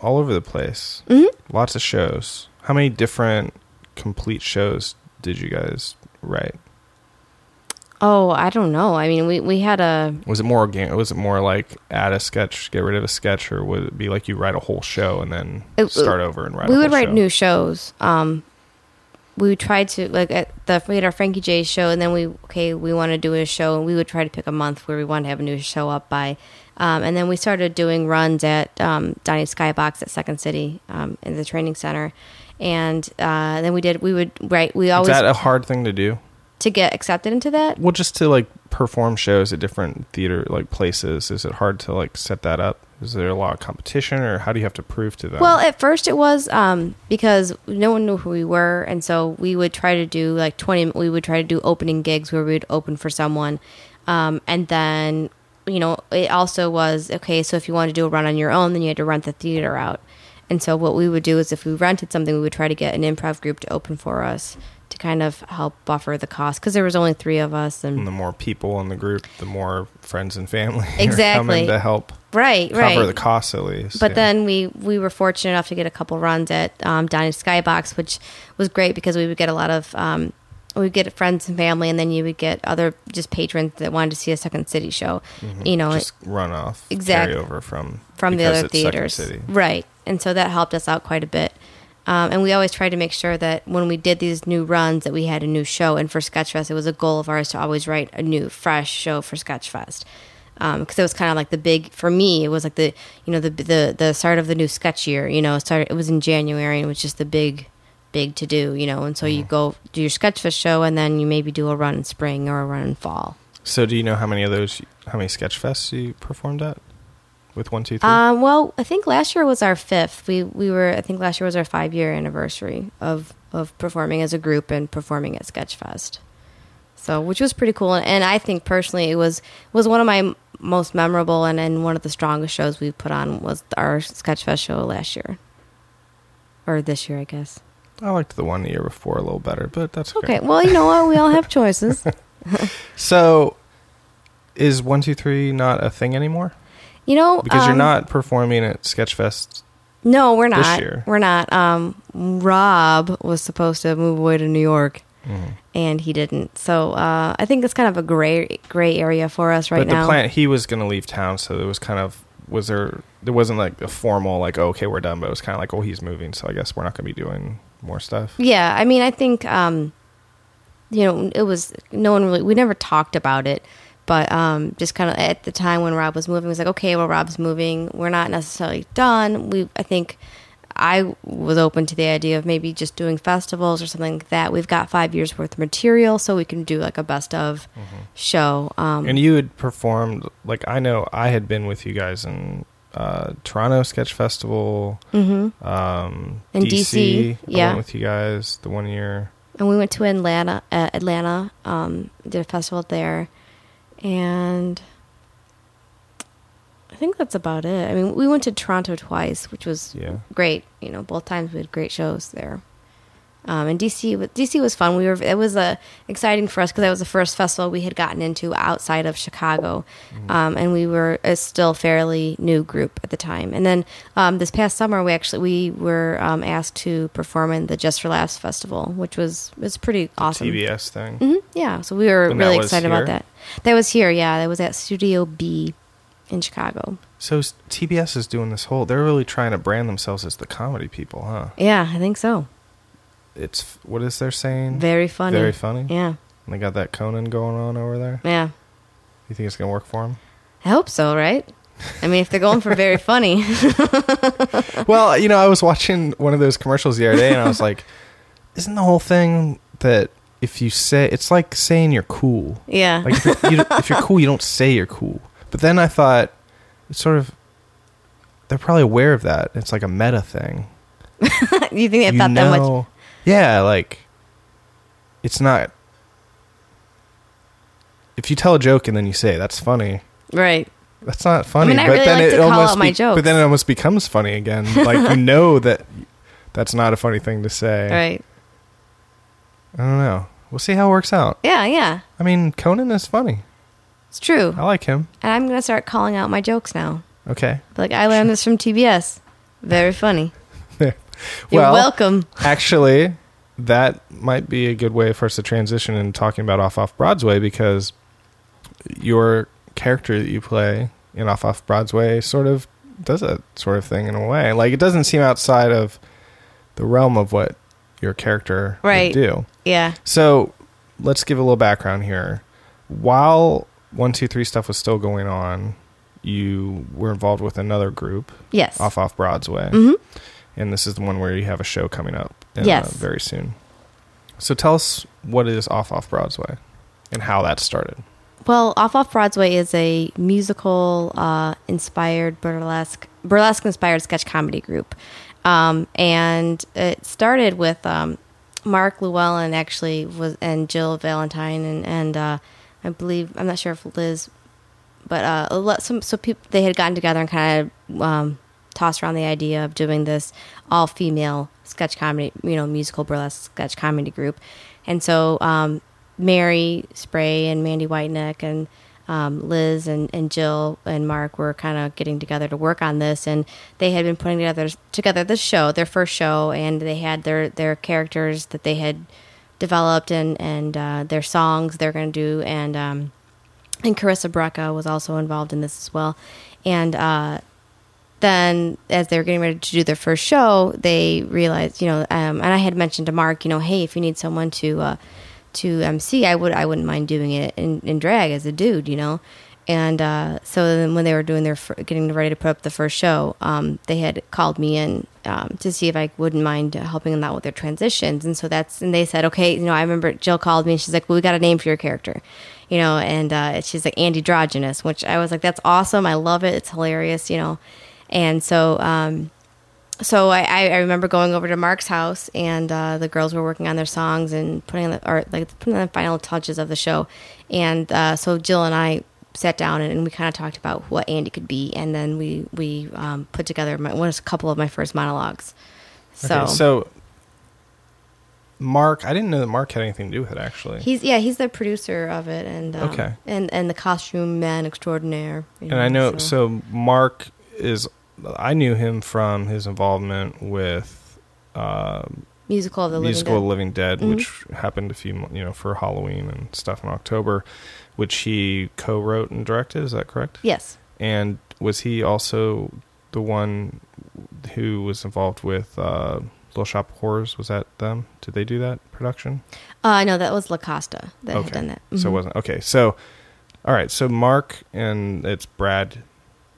all over the place. Mm-hmm. Lots of shows. How many different complete shows did you guys write? Oh, I don't know. I mean, we we had a Was it more organic? Was it more like add a sketch, get rid of a sketch, or would it be like you write a whole show and then It- start over and write? we would write show? new shows. Um, we would try to like at the we had our Frankie J show, and then we okay we want to do a show, and we would try to pick a month where we want to have a new show up by, um, and then we started doing runs at um, Donny Skybox at Second City um, in the training center, and uh, then we did we would write we Is always that a hard thing to do? To get accepted into that. Well, just to like perform shows at different theater like places. Is it hard to like set that up? Is there a lot of competition, or how do you have to prove to them? Well, at first it was um, because no one knew who we were, and so we would try to do like twenty. We would try to do opening gigs where we would open for someone, um, and then you know it also was okay. So if you wanted to do a run on your own, then you had to rent the theater out. And so what we would do is if we rented something, we would try to get an improv group to open for us kind of help buffer the cost because there was only three of us, and and the more people in the group, the more friends and family Exactly. to help right, cover right. the cost at least. But yeah. then we we were fortunate enough to get a couple runs at um, Donny Skybox, which was great because we would get a lot of um, we would get friends and family, and then you would get other just patrons that wanted to see a Second City show. You know, just run off, Exact- carry over from from the other theaters, right? And so that helped us out quite a bit. Um, and we always tried to make sure that when we did these new runs, that we had a new show. And for Sketchfest, it was a goal of ours to always write a new, fresh show for Sketchfest. Because it was kind of like the big for me. It was like the you know the the the start of the new sketch year. You know, it started. It was in January, and it was just the big, big to do. You know, and so you go do your Sketchfest show, and then you maybe do a run in spring or a run in fall. So, do you know how many of those, how many Sketchfests you performed at with one, two, three? Um, well, I think last year was our fifth. We we were I think last year was our five year anniversary of of performing as a group and performing at Sketchfest. So, which was pretty cool, and I think personally it was was one of my most memorable and, and one of the strongest shows we've put on was our Sketchfest show last year, or this year, I guess. I liked the one the year before a little better, but that's okay. Okay, well, you know what? We all have choices. So, is one, two, three not a thing anymore? You know, Because you're um, not performing at Sketchfest. No, we're this not. year. We're not. Um, Rob was supposed to move away to New York, Mm-hmm. and he didn't. So uh, I think it's kind of a gray gray area for us right now. but now. the plan, he was going to leave town, so it was kind of was there. There wasn't like a formal like, oh, okay, we're done, but it was kind of like, oh, he's moving, so I guess we're not going to be doing more stuff. yeah, I mean, I think um, you know, it was no one really. We never talked about it, but um, just kind of at the time when Rob was moving, it was like, okay, well, Rob's moving. We're not necessarily done. We, I think. I was open to the idea of maybe just doing festivals or something like that. We've got five years worth of material, so we can do like a best of show. Um, And you had performed like I know I had been with you guys in uh, Toronto Sketch Festival, mhm. um, In DC. DC, yeah. with you guys the one year. and we went to Atlanta. Uh, Atlanta um, did a festival there, and I think that's about it. I mean, we went to Toronto twice, which was Yeah. great. You know, both times we had great shows there. Um, and DC, DC was fun. We were it was uh, exciting for us because that was the first festival we had gotten into outside of Chicago, um, and we were a still fairly new group at the time. And then um, this past summer, we actually we were um, asked to perform in the Just for Laughs festival, which was was pretty awesome. TBS thing. hmm Yeah, so we were And really excited here? about that. That was here, yeah. That was at Studio B in Chicago. So TBS is doing this whole. They're really trying to brand themselves as the comedy people, huh? Yeah, I think so. It's what is their saying? Very funny. Very funny. Yeah, And they got that Conan going on over there. yeah. You think it's gonna work for them? I hope so, right? I mean, if they're going for very funny, well, you know, I was watching one of those commercials the other day, and I was like, "Isn't the whole thing that if you say it's like saying you're cool? yeah, Like if you're, you, if you're cool, you don't say you're cool." But then I thought, it's sort of they're probably aware of that. It's like a meta thing. you think they you thought that much? Yeah, like it's not. If you tell a joke and then you say that's funny, Right. that's not funny. mean, I but really then like it almost be- But then it almost becomes funny again. Like you know that that's not a funny thing to say. Right. I don't know. We'll see how it works out. Yeah, yeah. I mean, Conan is funny. It's true. I like him. And I'm gonna start calling out my jokes now. Okay. Like I learned this from TBS. Very funny. You're well, welcome. actually, that might be a good way for us to transition in talking about Off Off Broadway because your character that you play in Off Off Broadway sort of does that sort of thing in a way. Like it doesn't seem outside of the realm of what your character Right. would do. Yeah. So let's give a little background here. While one, two, three stuff was still going on, you were involved with another group, Yes. Off Off Broadway, Mhm. And this is the one where you have a show coming up. uh, Yes. very soon. So tell us what is Off Off Broadway and how that started. Well, Off Off Broadway is a musical uh, inspired burlesque burlesque inspired sketch comedy group, um, and it started with um, Mark Llewellyn actually was and Jill Valentine and and uh, I believe I'm not sure if Liz, but uh, a lot- some so people they had gotten together and kind of um, tossed around the idea of doing this all female sketch comedy, you know, musical burlesque sketch comedy group, and so um, Mary Spray and Mandy Whiteneck and um, Liz and, and Jill and Mark were kind of getting together to work on this, and they had been putting together together this show, their first show, and they had their their characters that they had developed and and uh, their songs they're going to do, and um, and Carissa Brecca was also involved in this as well, and uh, then as they were getting ready to do their first show, they realized, you know, um, and I had mentioned to Mark, you know, hey, if you need someone to uh, to MC, I would I wouldn't mind doing it in, in drag as a dude, you know. And uh, so then when they were doing their getting ready to put up the first show, um, they had called me in um, to see if I wouldn't mind helping them out with their transitions. And so that's and they said, okay, you know, I remember Jill called me and she's like, well, we got a name for your character, you know, and uh, she's like androgynous, which I was like, that's awesome, I love it, it's hilarious, you know. And so, um, so I, I remember going over to Mark's house, and uh, the girls were working on their songs and putting the or like putting the final touches of the show. And uh, so Jill and I sat down and, and we kind of talked about what Andy could be, and then we we um, put together my, one a couple of my first monologues. So, Okay, so Mark, I didn't know that Mark had anything to do with it. Actually, he's yeah he's the producer of it, and um, Okay. and and the costume man extraordinaire. you and I know so- so Mark is. I knew him from his involvement with uh, musical of the musical living Living Dead, Mhm. which happened a few you know for Halloween and stuff in October, which he co-wrote and directed. Is that correct? Yes, And was he also the one who was involved with uh, Little Shop of Horrors was that them? Did they do that production? Uh, no, that was La Costa that had done that. So it Mhm. wasn't okay. So, all right. So Mark and it's Brad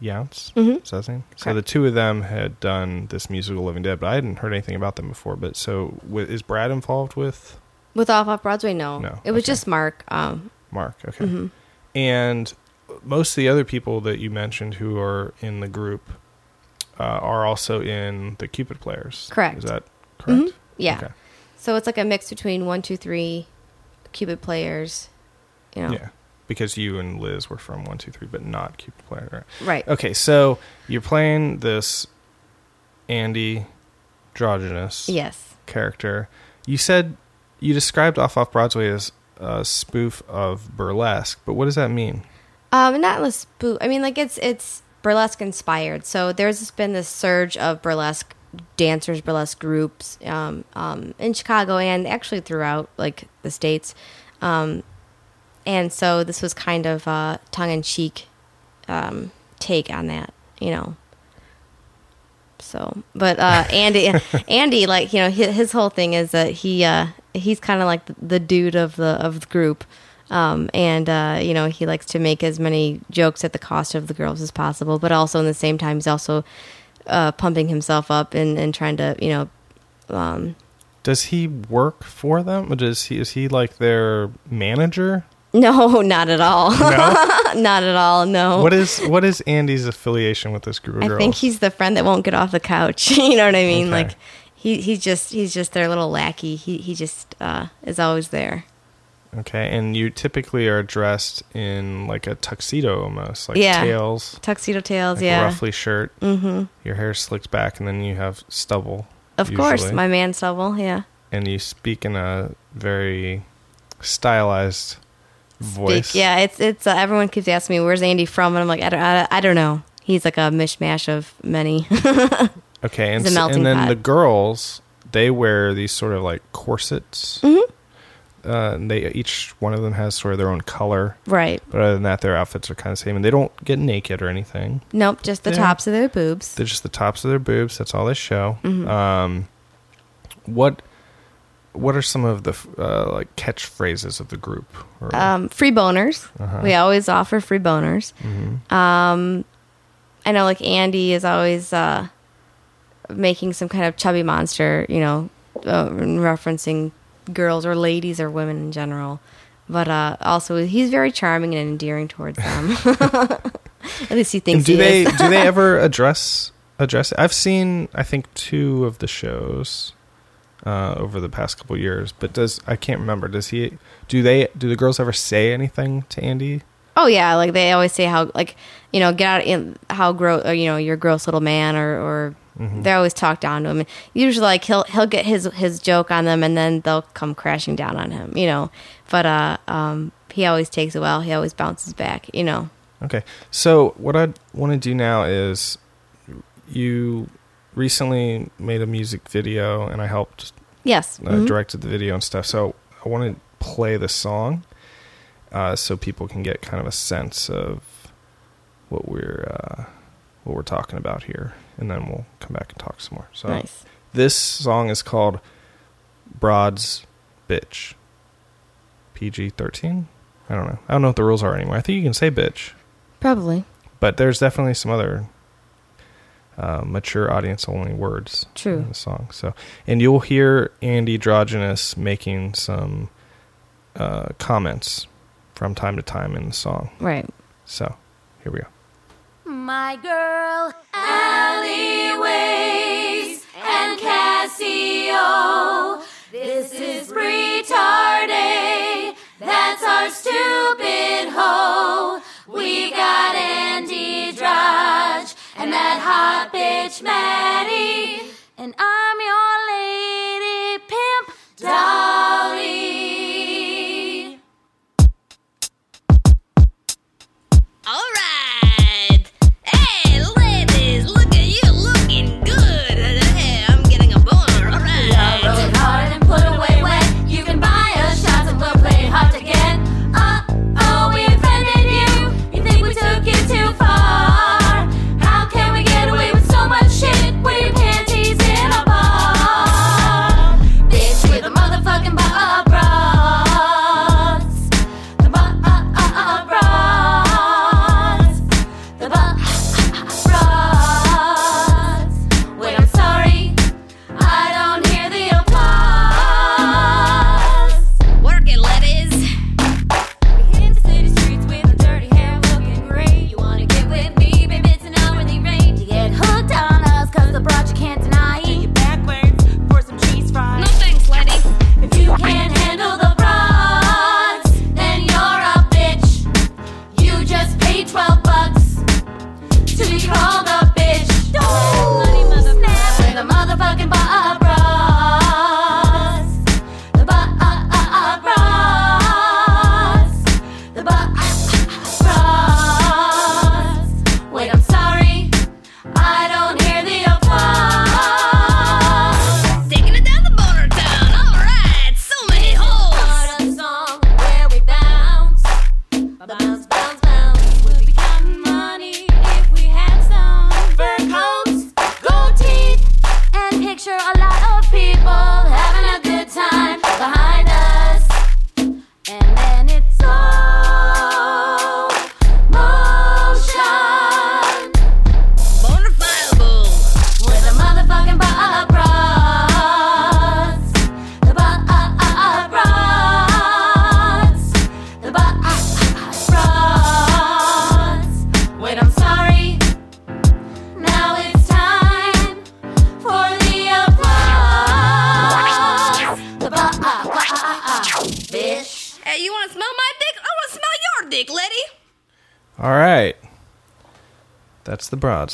Younts. Mhm. Is that his name? So the two of them had done this musical Living Dead, but I hadn't heard anything about them before. But so wi- is Brad involved with With Off Off Broadway, no, No, it was okay. just Mark. Um, Mark? Okay. mhm. And most of the other people that you mentioned who are in the group uh, are also in the Cupid Players. Correct. Is that correct? Mhm. Yeah. Okay. So it's like a mix between one, two, three, Cupid players. You know, Yeah. Because you and Liz were from one, two, three, but not Player. Right? right? Okay, so you're playing this Andy Drogenous Yes. character. You said you described Off Off Broadway as a spoof of burlesque, but what does that mean? Um, not a spoof. I mean, like it's it's burlesque inspired. So there's been this surge of burlesque dancers, burlesque groups um, um, in Chicago and actually throughout like the states. Um, and so this was kind of a tongue in cheek um, take on that, you know. So, but uh, Andy, Andy, like you know, his, his whole thing is that he uh, he's kind of like the, the dude of the of the group, um, and uh, you know he likes to make as many jokes at the cost of the girls as possible, but also in the same time he's also uh, pumping himself up and, and trying to you know um, Does he work for them? Or does he is he like their manager? No, not at all, No. not at all, no. what is what is Andy's affiliation with this group of I girls? think he's the friend that won't get off the couch. you know what I mean? Okay. Like he he's just he's just their little lackey. He he just uh, is always there. okay, and you typically are dressed in like a tuxedo almost, like Yeah. tails, Tuxedo tails, like a yeah. ruffly shirt. Mm-hmm. Your hair slicked back, and then you have stubble. Of course, my man stubble. Yeah. and you speak in a very stylized voice. Yeah, it's it's uh, everyone keeps asking me where's Andy from, and I'm like I don't I, I don't know. He's like a mishmash of many. Okay, and, It's a s- melting and then pot. the girls they wear these sort of like corsets. Mhm. Uh, and they each one of them has sort of their own color, right. but other than that, their outfits are kind of the same, and they don't get naked or anything. Nope. Just the Yeah. tops of their boobs. They're just the tops of their boobs. That's all they show. Mhm. Um, what what are some of the uh, like catchphrases of the group? Or, Um, free boners. Uh-huh. We always offer free boners. mhm. Um, I know like Andy is always uh, making some kind of chubby monster, you know, uh, referencing girls or ladies or women in general. But uh, also, he's very charming and endearing towards them. At least he thinks And do he they do they ever address address it? I've seen I think two of the shows uh, over the past couple years, but does I can't remember. Does he do they do the girls ever say anything to Andy? Oh yeah, like they always say how like you know get out in how gross you know you're a gross little man or or Mm-hmm. they always talk down to him. Usually like he'll he'll get his his joke on them and then they'll come crashing down on him. You know, but uh um he always takes it well. He always bounces back. You know. Okay, so what I want to do now is you recently made a music video, and I helped Yes. uh, mhm. directed the video and stuff. So I want to play the song uh, so people can get kind of a sense of what we're uh, what we're talking about here, and then we'll come back and talk some more. So Nice. this song is called "Broad's Bitch." PG thirteen. I don't know. I don't know what the rules are anymore. I think you can say bitch, Probably but there's definitely some other uh, mature audience only words True. in the song. So, and you'll hear Andy Drogenous making some uh, comments from time to time in the song. right. So, here we go. My girl, alleyways and Casio. This is retarded. That's our stupid hoe. We got Andy Drudge and that hot bitch Maddie. And I'm your lady pimp, Dolly.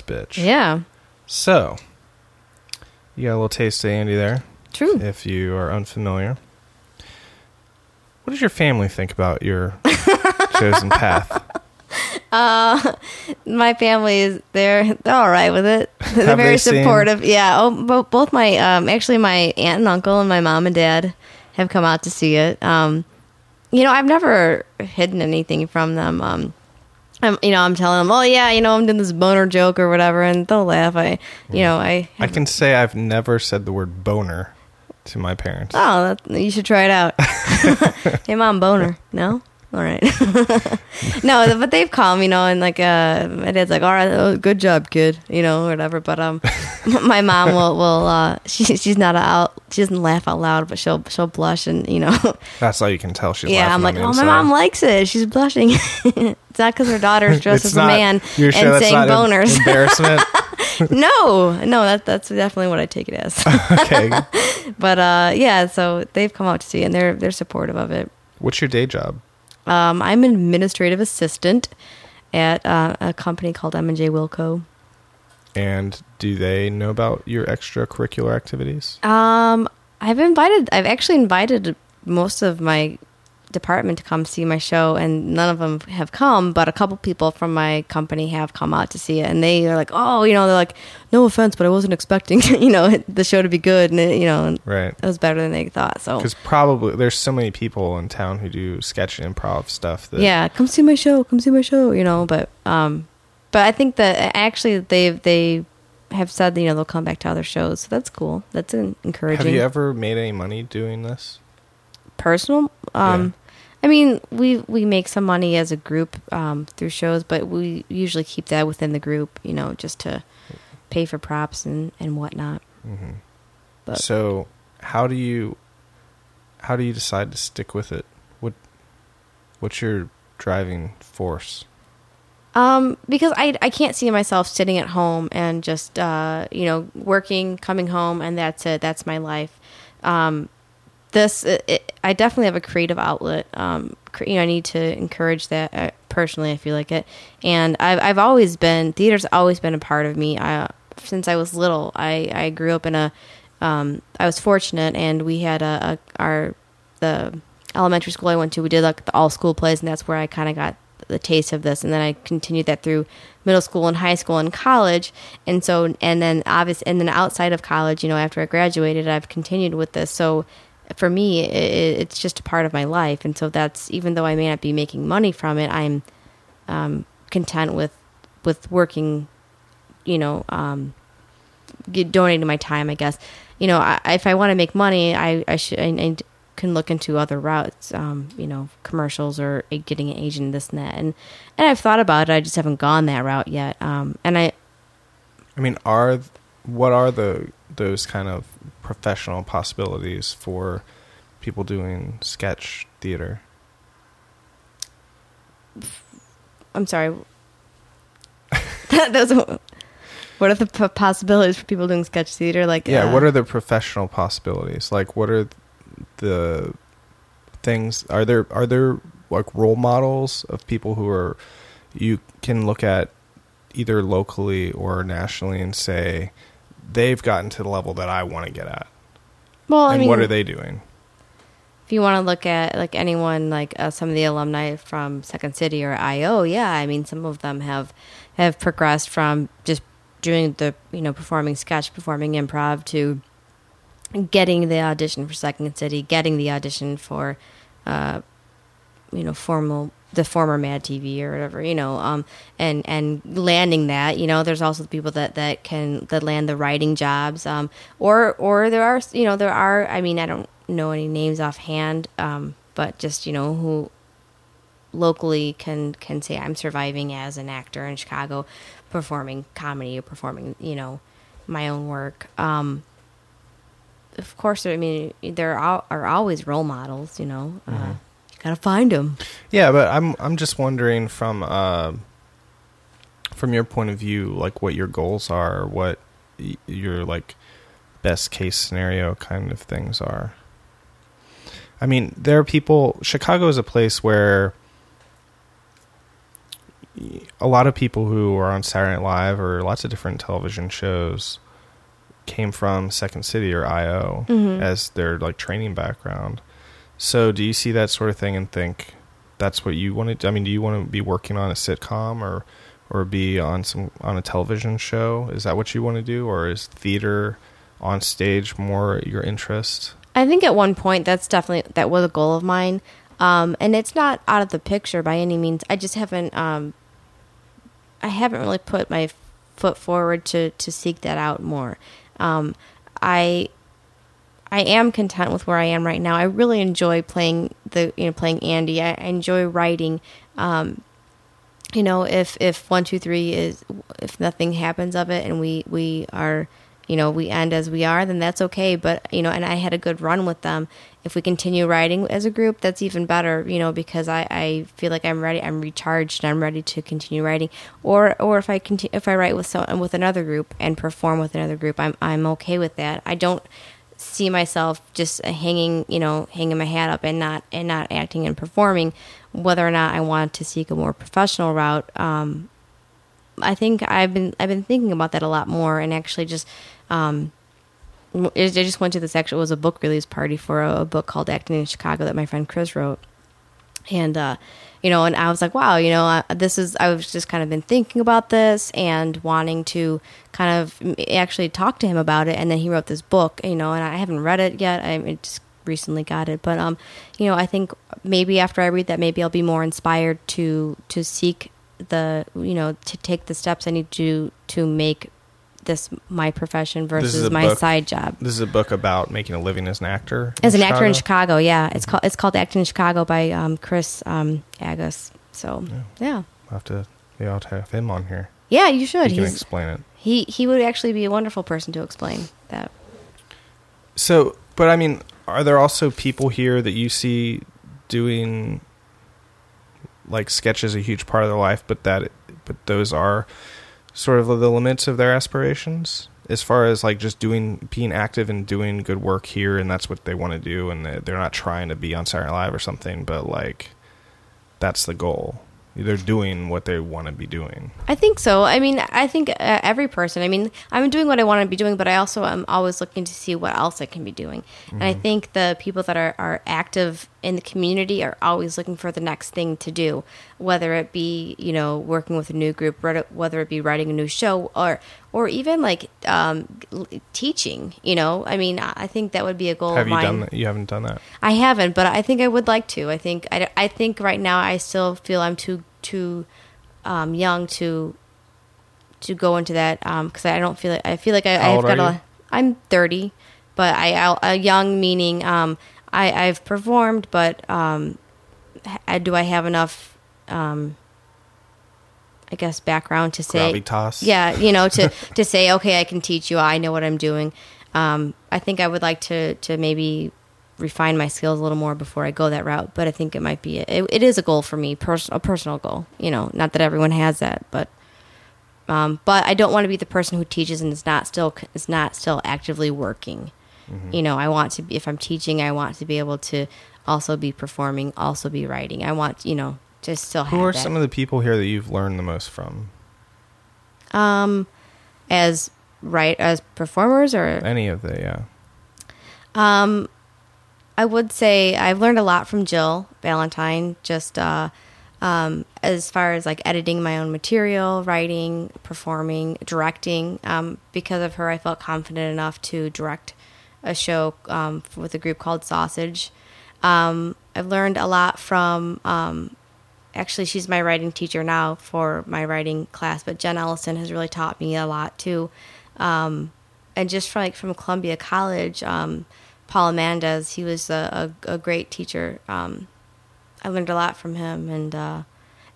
Bitch. Yeah, So, you got a little taste of Andy there, true. if you are unfamiliar. What does your family think about your chosen path? Uh, my family is they're they're all right with it. They're Have very they supportive. Yeah. Oh, bo- both my um actually my aunt and uncle and my mom and dad have come out to see it. Um, you know, I've never hidden anything from them. Um, I'm you know I'm telling them, oh yeah, you know I'm doing this boner joke or whatever, and they'll laugh. I you know I I can say I've never said the word boner to my parents. oh that, you should try it out. hey mom, boner? No. All right. no, but they've come, you know, and like uh, my dad's like, "All right, oh, good job, kid," you know, whatever. But um, my mom will will uh, she she's not out, she doesn't laugh out loud, but she'll she'll blush and you know, That's all you can tell. She's yeah. I'm like, oh, my mom likes it. She's blushing. it's not because her daughter's dressed It's as a man sure and saying not boners. embarrassment. no, no, that that's definitely what I take it as. okay. but uh, yeah, so they've come out to see and they're they're supportive of it. What's your day job? Um, I'm an administrative assistant at uh, a company called M and J Wilkow. And do they know about your extracurricular activities? Um, I've invited. I've actually invited most of my department to come see my show, and none of them have come. But a couple people from my company have come out to see it, and they are like, "Oh, you know, they're like, no offense, but I wasn't expecting, you know, the show to be good, and it, you know, Right. it was better than they thought." So Because probably there's so many people in town who do sketch and improv stuff that yeah come see my show come see my show you know but um but i think that actually they they have said you know they'll come back to other shows so that's cool that's encouraging Have you ever made any money doing this? personal um i mean we we make some money as a group um through shows but we usually keep that within the group you know just to pay for props and and whatnot But- so how do you how do you decide to stick with it? What what's your driving force? Um, because I I can't see myself sitting at home and just uh, you know working, coming home, and that's it. That's my life. Um, this it, it, I definitely have a creative outlet. Um, you know, I need to encourage that uh, personally. I feel like it, and I've I've always been theater's always been a part of me. I since I was little. I I grew up in a um, I was fortunate, and we had a, a our the elementary school I went to. We did like the all school plays, and that's where I kind of got the taste of this. And then I continued that through middle school and high school and college. And so, and then obvious, and then outside of college, you know, after I graduated, I've continued with this. So for me, it, it's just a part of my life. And so that's even though I may not be making money from it, I'm um, content with with working. You know, um, get, donating my time, I guess. You know, I, if I want to make money, I, I should I, I can look into other routes. Um, you know, commercials or getting an agent, this and that. And and I've thought about it. I just haven't gone that route yet. Um, and I I mean, are what are the those kind of professional possibilities for people doing sketch theater? I'm sorry. Those are, what are the p- possibilities for people doing sketch theater? Like Yeah, uh, what are the professional possibilities? Like, what are the things? Are there are there like role models of people who are you can look at either locally or nationally and say they've gotten to the level that I want to get at, well, I and mean, what are they doing? if you want to look at like anyone like uh, some of the alumni from Second City or IO, yeah, I mean some of them have have progressed from just doing the you know performing sketch, performing improv to getting the audition for Second City, getting the audition for uh, you know formal the former Mad TV or whatever, you know, um, and and landing that, you know, there's also people that that can that land the writing jobs, um, or or there are, you know, there are. I mean, I don't know any names offhand, um, but just you know who locally can can say I'm surviving as an actor in Chicago, performing comedy or performing, you know, my own work. Um, of course, I mean, there are, are always role models, you know. Uh, you gotta find them. Yeah, but I'm I'm just wondering from uh, from your point of view, like what your goals are, what your like best case scenario kind of things are. I mean, there are people. Chicago is a place where a lot of people who are on Saturday Night Live or lots of different television shows came from Second City or IO as their like training background. So, do you see that sort of thing and think that's what you want to? I mean, do you want to be working on a sitcom or or be on some on a television show? Is that what you want to do, or is theater on stage more your interest? I think at one point that's definitely that was a goal of mine, um, and it's not out of the picture by any means. I just haven't um, I haven't really put my foot forward to to seek that out more. Um, I I am content with where I am right now. I really enjoy playing the you know playing Andy. I, enjoy writing. Um, you know, if if one two three is if nothing happens of it and we we are you know we end as we are, then that's okay. But you know, and I had a good run with them. If we continue writing as a group, that's even better. You know, because I I feel like I'm ready. I'm recharged and I'm ready to continue writing. Or or if I continue if I write with some with another group and perform with another group, I'm I'm okay with that. I don't see myself just hanging, you know, hanging my hat up and not and not acting and performing. Whether or not I want to seek a more professional route, um, I think I've been I've been thinking about that a lot more, and actually just um, I just went to this actually was a book release party for a, a book called Acting in Chicago that my friend Chris wrote, and uh, you know, and I was like, wow, you know, uh, this is I was just kind of been thinking about this and wanting to kind of actually talk to him about it, and then he wrote this book, you know, and I haven't read it yet. I just recently got it, but um, you know, I think maybe after I read that, maybe I'll be more inspired to to seek the you know to take the steps I need to to make this my profession versus my book- side job. This is a book about making a living as an actor. As an actor in Chicago, yeah, it's called it's called Acting in Chicago by um, Chris um, Agos. So yeah. I'll have to, yeah, I'll have him on here. yeah, you should. He can He's explain it. he he would actually be a wonderful person to explain that. So, but I mean, are there also people here that you see doing like sketches a huge part of their life, but that but those are sort of the limits of their aspirations as far as like just doing being active and doing good work here, and that's what they want to do, and they- they're not trying to be on Saturday Night Live or something, but like that's the goal. They're doing what they want to be doing. I think so. I mean, I think uh, every person. I mean, I'm doing what I want to be doing, but I also am always looking to see what else I can be doing. And I think the people that are, are active in the community are always looking for the next thing to do, whether it be you know working with a new group, whether- it be writing a new show, or or even like um, teaching. You know, I mean, I think that would be a goal. Have of you mine. done that? You haven't done that. I haven't, but I think I would like to. I think I, I think right now I still feel I'm too too um, young to to go into that because I don't feel like I feel like I, old got a. I'm 30, but I I- a young meaning um, I I've performed, but um, do I have enough um, I guess background to say Gravitas. yeah, you know, to to say, okay, I can teach you. I know what I'm doing. Um, I think I would like to to maybe refine my skills a little more before I go that route. But I think it might be it, it is a goal for me, pers- a personal goal. You know, not that everyone has that, but um, but I don't want to be the person who teaches and is not still is not still actively working. You know, I want to be if I'm teaching, I want to be able to also be performing, also be writing. I want you know to still have Who are that. some of the people here that you've learned the most from? um as right as performers or Any of the yeah. Um, I would say I've learned a lot from Jill Valentine. Just uh, um, as far as like editing my own material, writing, performing, directing. Um, because of her, I felt confident enough to direct a show um, with a group called Sausage. Um, I've learned a lot from um, actually, she's my writing teacher now for my writing class. But Jen Ellison has really taught me a lot too. Um, and just from like from Columbia College, um, Paul Amandas, he was a, a, a great teacher. I learned a lot from him, and uh,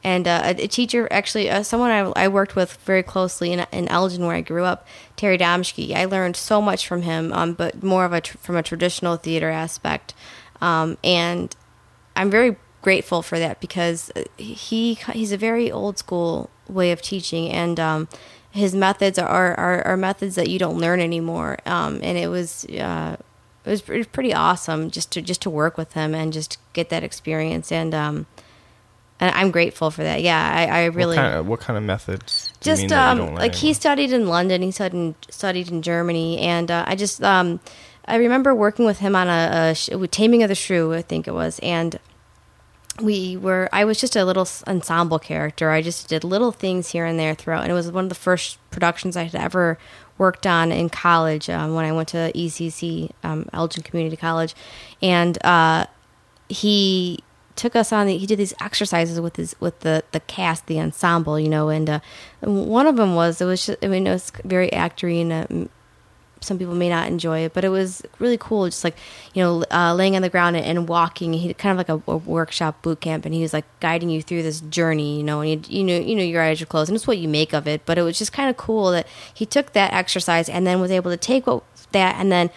and uh, a, teacher actually, uh, someone I, I worked with very closely in, in Elgin, where I grew up, Terry Domschke. I learned so much from him, um, but more of a tr- from a traditional theater aspect, um, and I'm very grateful for that because he he's a very old school way of teaching, and um, his methods are, are are methods that you don't learn anymore. Um, and it was. Uh, it was pretty, pretty awesome just to just to work with him and just get that experience and um and I'm grateful for that. Yeah, I, I really What kind of, what kind of methods? Do you just mean that you um like he studied in London, he studied in, studied in Germany, and uh, I just um I remember working with him on a, a sh- Taming of the Shrew, I think it was, and we were I was just a little ensemble character. I just did little things here and there throughout, and it was one of the first productions I had ever worked on in college um, when I went to ECC, um, Elgin Community College, and uh, he took us on the, he did these exercises with his with the the cast the ensemble you know and uh, one of them was it was just, i mean it was very actory and uh, some people may not enjoy it but it was really cool just like you know uh, laying on the ground and, and walking he kind of like a, a workshop boot camp and he was like guiding you through this journey you know and you, you know you know your eyes are closed and it's what you make of it but it was just kind of cool that he took that exercise and then was able to take what that and then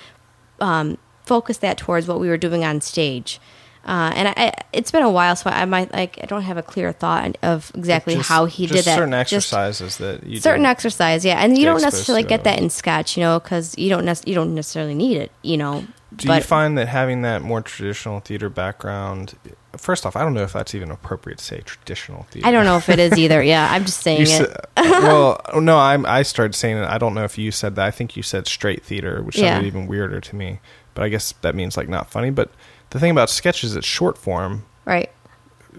um, focus that towards what we were doing on stage. Uh, and I, it's been a while, so I might like I don't have a clear thought of exactly Just- how he just did that. Certain Just exercises that you certain exercise, yeah, and you don't necessarily get that in sketch, you know, because you don't nec- you don't necessarily need it, you know. Do but you find that having that more traditional theater background? First off, I don't know if that's even appropriate to say traditional theater. I don't know if it is either. Yeah, I'm just saying You it. well, no, I'm, I started saying it. I don't know if you said that. I think you said straight theater, which Yeah. sounded even weirder to me. But I guess that means like not funny. But the thing about sketches, it's short form. right.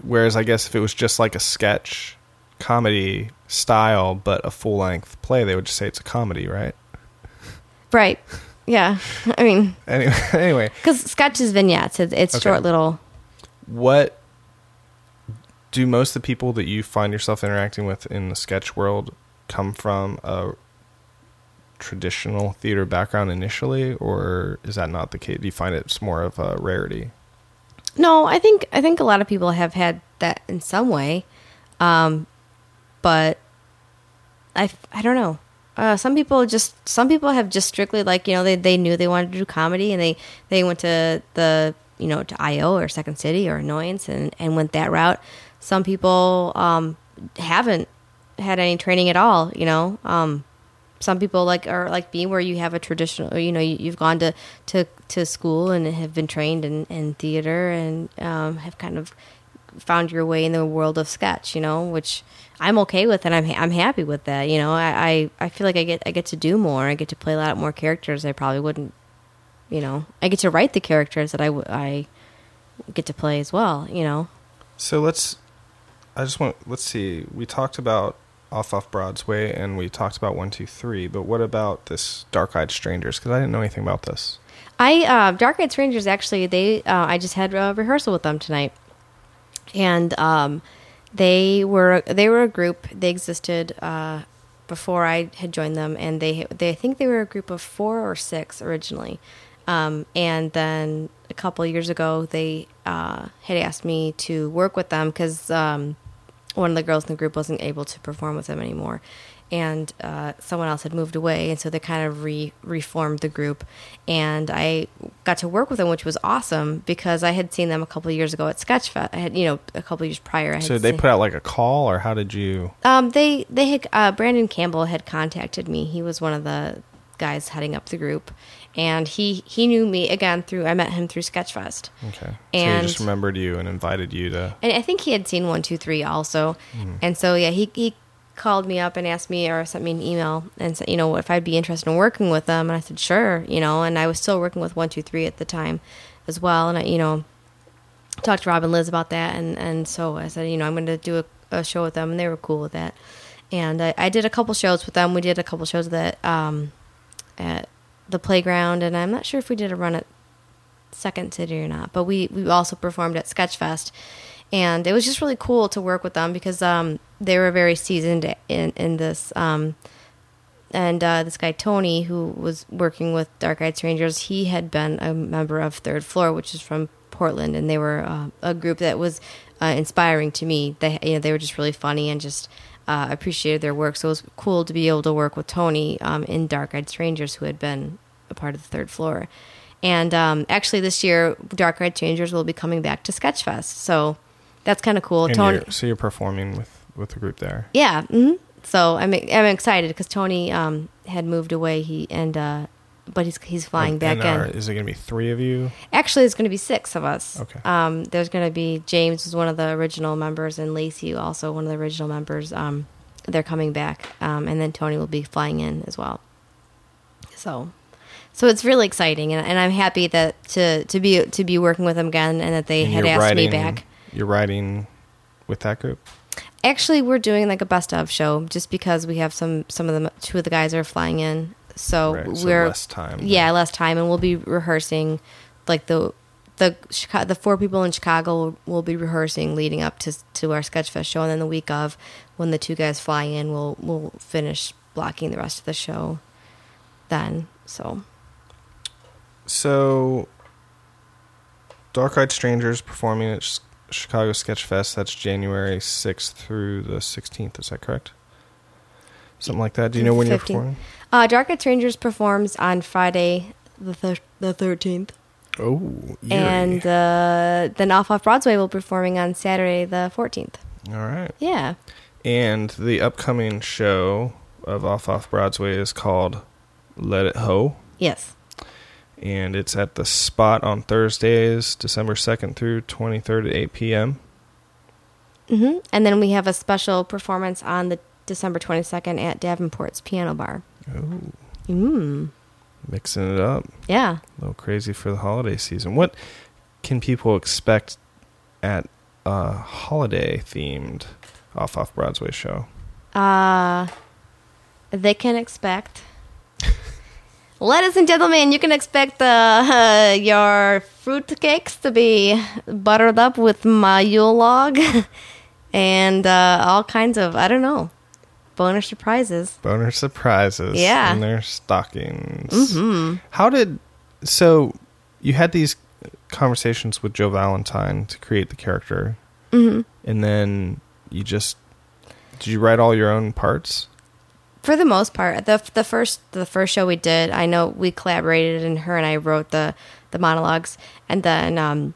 Whereas I guess if it was just like a sketch comedy style, but a full length play, they would just say it's a comedy, right? Right. Yeah. I mean, Anyway, anyway, because sketch is vignettes. It's, it's Okay. short little. what do most of the people that you find yourself interacting with in the sketch world come from a traditional theater background initially or is that not the case do you find it's more of a rarity No, I think I think a lot of people have had that in some way, um, but I I don't know. Uh, some people just some people have just strictly like you know they, they knew they wanted to do comedy and they they went to the you know to IO or Second City or Annoyance and and went that route. Some people um, haven't had any training at all. You know, um, some people like are like me where you have a traditional you know you, you've gone to, to to school and have been trained in, in theater and um, have kind of found your way in the world of sketch you know which i'm okay with and i'm, I'm happy with that you know. I, I i feel like i get i get to do more. I get to play a lot more characters i probably wouldn't you know. I get to write the characters that i w- i get to play as well you know. So let's i just want let's see. We talked about off off Broadway, and we talked about one two three but what about this dark eyed strangers? Because i didn't know anything about this. I uh, Dark Eyed Strangers actually they uh, I just had a rehearsal with them tonight, and um, they were they were a group. They existed uh, before I had joined them, and they they I think they were a group of four or six originally, um, and then a couple years ago they uh, had asked me to work with them because um, one of the girls in the group wasn't able to perform with them anymore. And uh, someone else had moved away and so they kind of re- reformed the group. And i got to work with them which was awesome because i had seen them a couple of years ago at sketchfest i had you know a couple of years prior I had so they seen- put out like a call or how did you um, they they had uh, Brandon Campbell had contacted me. He was one of the guys heading up the group, and he he knew me again through I met him through Sketchfest, okay. So And- he just remembered you and invited you to and I think he had seen one two three also, Hmm. and so yeah he he called me up and asked me or sent me an email and said you know if I'd be interested in working with them, and I said sure, you know, and I was still working with one two three at the time as well, and I you know talked to Rob and Liz about that, and and so I said, you know, I'm going to do a, a show with them, and they were cool with that. And I, I did a couple shows with them. We did a couple shows that um, at the playground, and I'm not sure if we did a run at Second City or not, but we we also performed at Sketchfest, and it was just really cool to work with them because um, they were very seasoned in in this. Um, and uh, this guy Tony, who was working with Dark Eyed Strangers, he had been a member of Third Floor, which is from Portland, and they were uh, a group that was uh, inspiring to me. They, you know, they were just really funny and just uh, appreciated their work. So it was cool to be able to work with Tony um, in Dark Eyed Strangers, who had been a part of the Third Floor. And um, actually, this year, Dark Eyed Strangers will be coming back to Sketchfest, so that's kind of cool. And Tony, you're, so you're performing with with the group there. yeah. hmm So I'm I'm excited because Tony um, had moved away. He and uh, but he's he's flying And- back and in. are- is it going to be three of you? Actually, it's going to be six of us. Okay. Um, there's going to be James was one of the original members, and Lacey also one of the original members. Um, they're coming back, um, and then Tony will be flying in as well. So, so it's really exciting, and, and I'm happy that to to be to be working with them again, and that they And had asked writing, me back. You're writing with that group. Actually, we're doing like a best of show just because we have some some of the two of the guys are flying in, so Right, so we're less time. Yeah, less time, and we'll be rehearsing like the the Chicago, the four people in Chicago will, be rehearsing leading up to to our Sketchfest show, and then the week of when the two guys fly in, we'll we'll finish blocking the rest of the show. Then, so So, Dark Eyed Strangers performing at Chicago Sketch Fest. That's January 6th through the 16th. Is that correct? Something like that. Do you know when you're performing? Uh, Dark Eyed Strangers performs on Friday the thir- the thirteenth. Oh, eerie. and uh, then Off Off Broadway will be performing on Saturday the 14th. all right. Yeah. And the upcoming show of Off Off Broadway is called Let It Ho. Yes. And it's at the spot on Thursdays, December 2nd through 23rd at 8 p.m. hmm And then we have a special performance on the December 22nd at Davenport's Piano Bar. Oh, Mm. mixing it up. Yeah. A little crazy for the holiday season. What can people expect at a holiday themed Off Off Broadway show? Uh, they can expect. Ladies and gentlemen, you can expect uh, your fruit cakes to be buttered up with my Yule log and uh, all kinds of, I don't know, bonus surprises. Boner surprises Yeah. in their stockings. Mm-hmm. How did so? You had these conversations with Joe Valentine to create the character, mm-hmm. and then you just did you write all your own parts? For the most part, the the first the first show we did, I know we collaborated, and her and I wrote the the monologues, and then um,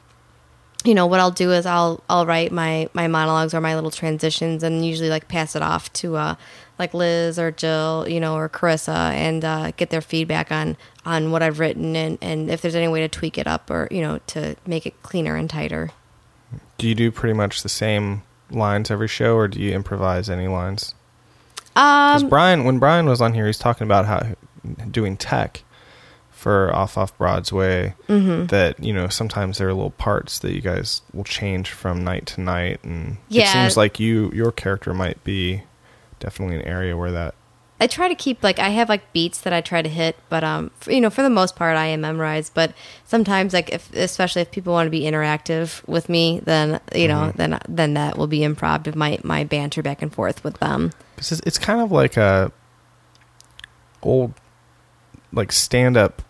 you know what I'll do is I'll I'll write my my monologues or my little transitions, and usually like pass it off to uh like Liz or Jill, you know, or Carissa, and uh, get their feedback on on what I've written, and and if there's any way to tweak it up or you know to make it cleaner and tighter. Do you do pretty much the same lines every show, or do you improvise any lines? Because Um, Brian, when Brian was on here, he's talking about how doing tech for Off Off Broadway. Mm-hmm. That you know sometimes there are little parts that you guys will change from night to night, and it seems like you your character might be definitely an area where that. I try to keep like I have like beats that I try to hit, but um, for, you know, for the most part, I am memorized. But sometimes, like if especially if people want to be interactive with me, then you know, then then that will be improv of my my banter back and forth with them. It's, it's kind of like a old like stand up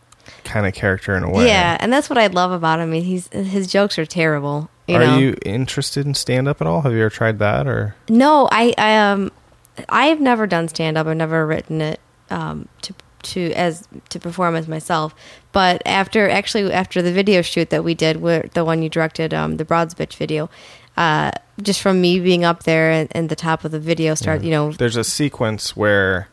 kind of character in a way. Yeah, and that's what I love about him. He's his jokes are terrible. You are know? you interested in stand up at all? Have you ever tried that or? No, I, I um, I've never done stand up. I've never written it um to to as to perform as myself. But after actually after the video shoot that we did, where the one you directed, um, the Broads Bitch video, uh, just from me being up there and, and the top of the video start, you know, There's a sequence where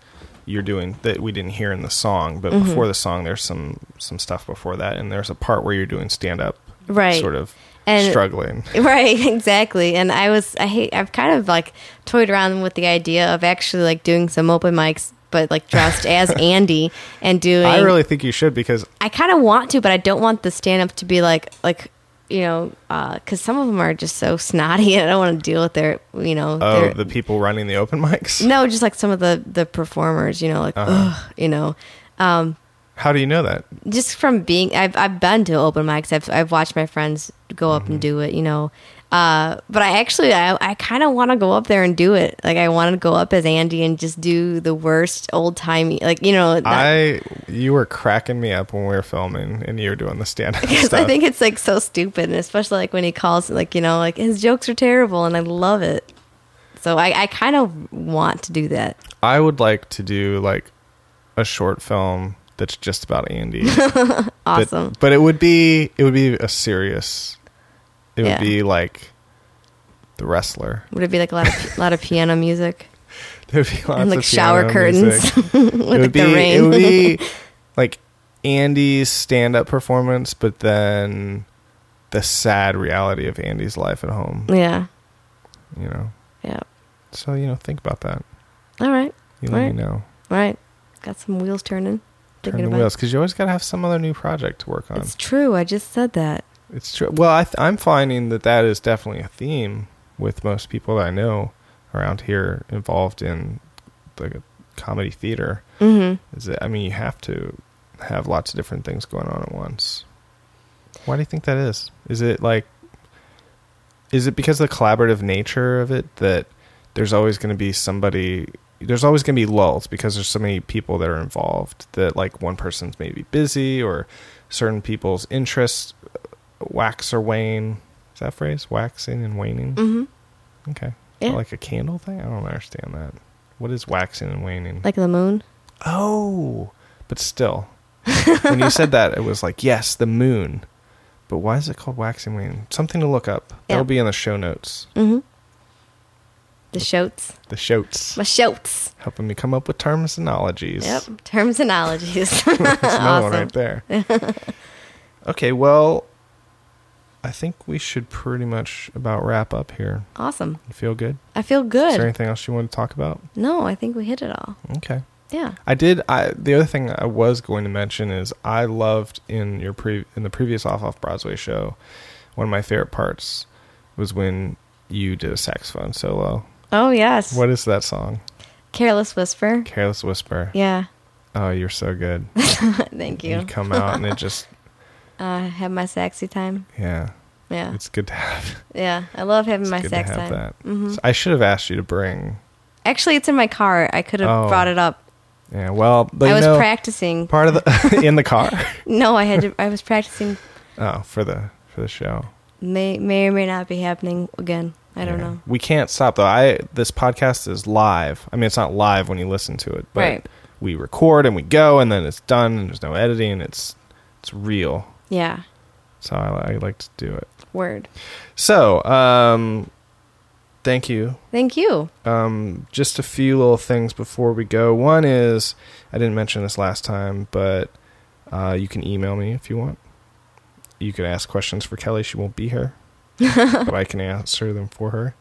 you're doing that we didn't hear in the song, but Mm-hmm. before the song, there's some some stuff before that, and there's a part where you're doing stand up, Right. Sort of And- struggling. Right, exactly. And I was I hate I've kind of like toyed around with the idea of actually like doing some open mics but like dressed as Andy and doing I really think you should because I kind of want to, but I don't want the stand up to be like like you know because some of them are just so snotty, and I don't want to deal with their you know oh, their, the people running the open mics. no, just like some of the the performers, you know, like ugh, you know, Um, How do you know that? just from being I've I've been to open mics. I've I've watched my friends go up Mm-hmm. and do it, you know. Uh, but I actually, I, I kind of want to go up there and do it. Like, I want to go up as Andy and just do the worst old timey, like you know. That, I you were cracking me up when we were filming and you were doing the stand up because. I think it's like so stupid, and especially like when he calls, like you know, like his jokes are terrible, and I love it. So I, I kind of want to do that. I would like to do like a short film that's just about Andy. Awesome. but it would be it would be a serious. It would Yeah. be like the wrestler. Would it be like a lot of a lot of piano music There would be lots and like of shower curtains with it would like be the rain? it would be like Andy's stand up performance, but then the sad reality of Andy's life at home. yeah, You know. yeah. So you know, think about that. All right, You let Right. me know. all right. Got some wheels turning. Turn the about- wheels because you always got to have some other new project to work on. It's true. I just said that. It's true. Well, I th- I'm finding that that is definitely a theme with most people that I know around here involved in the comedy theater. Mm-hmm. Is that I mean, you have to have lots of different things going on at once. Why do you think that is? Is it like, is it because of the collaborative nature of it that there's always going to be somebody? There's always going to be lulls because there's so many people that are involved that like one person's maybe busy or certain people's interests wax or wane. Is that phrase waxing and waning? Mm-hmm. Okay, Yeah. like a candle thing. I don't understand that. What is waxing and waning? Like the moon. Oh, but still, when you said that, it was like, yes, the moon. But why is it called waxing waning? Something to look up. Yeah. That'll be in the show notes. Mm-hmm. The shoats. The shows My shoats. helping me come up with terms and analogies. Yep. Terms and analogies. That's another one Awesome. right there. okay, well, I think we should pretty much about wrap up here. awesome. You feel good? I feel good. Is there anything else you want to talk about? No, I think we hit it all. Okay. Yeah. I did. I the other thing I was going to mention is I loved in your pre in the previous off off Broadway show. One of my favorite parts was when you did a saxophone solo. Oh yes. What is that song? Careless whisper. Careless Whisper. Yeah. Oh, you're so good. Thank you. You come out and it just Uh, have my sexy time. yeah, Yeah. it's good to have. yeah. I love having It's my sex time. that. hmm So I should have asked you to bring. Actually, it's in my car. I could have Oh. brought it up. Yeah, well, but I was know, practicing. part of the in the car. no, I had to. I was practicing. Oh, for the for the show. May may or may not be happening again. I don't Yeah. know. We can't stop though. I this podcast is live. I mean, it's not live when you listen to it, but Right. we record and we go, and then it's done, and there's no editing. It's it's real. Yeah. So I, I like to do it. Word. So, um, thank you. Thank you. Um, just a few little things before we go. One is I didn't mention this last time, but uh, you can email me if you want. You could ask questions for Kelly. She won't be here, but I can answer them for her.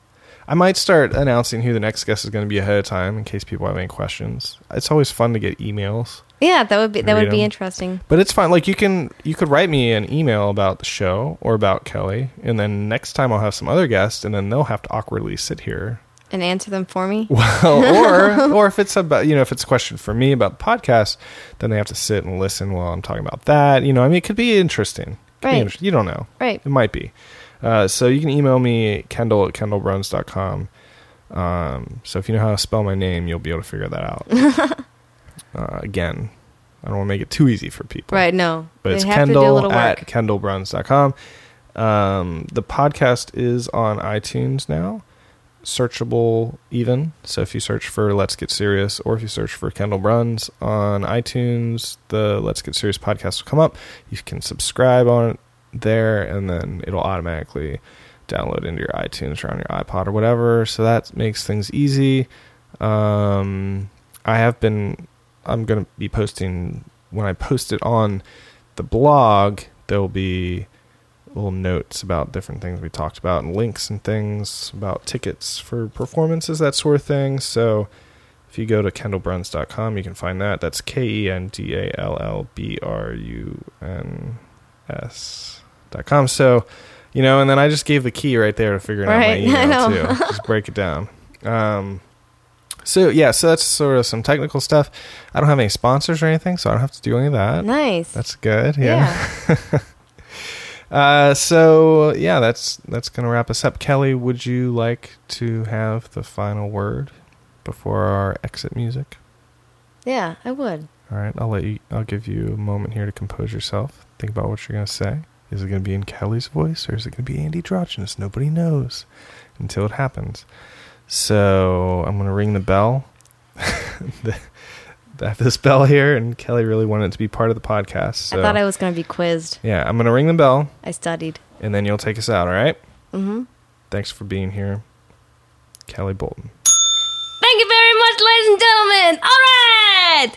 I might start announcing who the next guest is going to be ahead of time in case people have any questions. It's always fun to get emails, Yeah, that would be that would be interesting. but it's fine. Like you can you could write me an email about the show or about Kelly, and then next time I'll have some other guests, and then they'll have to awkwardly sit here And answer them for me. well, or or if it's about you know if it's a question for me about the podcast, then they have to sit and listen while I'm talking about that. You know, I mean, it could be interesting. Could be Right. inter- You don't know. Right. It might be. Uh, so you can email me Kendall at kendallbruns.com. Um, so if you know how to spell my name, you'll be able to figure that out. uh, again, I don't want to make it too easy for people Right. No. but They it's have to do a Kendall at kendallbruns.com. Um, the podcast is on iTunes now, searchable even. So if you search for Let's Get Serious or if you search for Kendall Bruns on iTunes, the Let's Get Serious podcast will come up. You can subscribe on it there, and then it'll automatically download into your iTunes or on your iPod or whatever. So that makes things easy. Um, I have been. I'm going to be posting when I post it on the blog. There'll be little notes about different things we talked about and links and things about tickets for performances, that sort of thing. So if you go to kendallbruns.com, you can find that. That's K E N D A L L B R U N S dot. So, you know, and then I just gave the key right there to figuring Right, out my email too. just break it down. Um, so yeah, so that's sort of some technical stuff. I don't have any sponsors or anything, so I don't have to do any of that. Nice. That's good. Yeah. yeah. Uh, so yeah, that's that's gonna wrap us up. Kelly, would you like to have the final word before our exit music? Yeah, I would. All right, I'll let you. I'll give you a moment here to compose yourself. Think about what you're gonna say. Is it gonna be in Kelly's voice or is it gonna be Andy Androgynous? Nobody knows until it happens. So I'm gonna ring the bell. the, I have this bell here, and Kelly really wanted it to be part of the podcast. So I thought I was going to be quizzed. yeah, I'm gonna ring the bell, I studied. and then you'll take us out. All right? Mm-hmm. Thanks for being here, Kelly Bolton. Thank you very much, ladies and gentlemen. All right.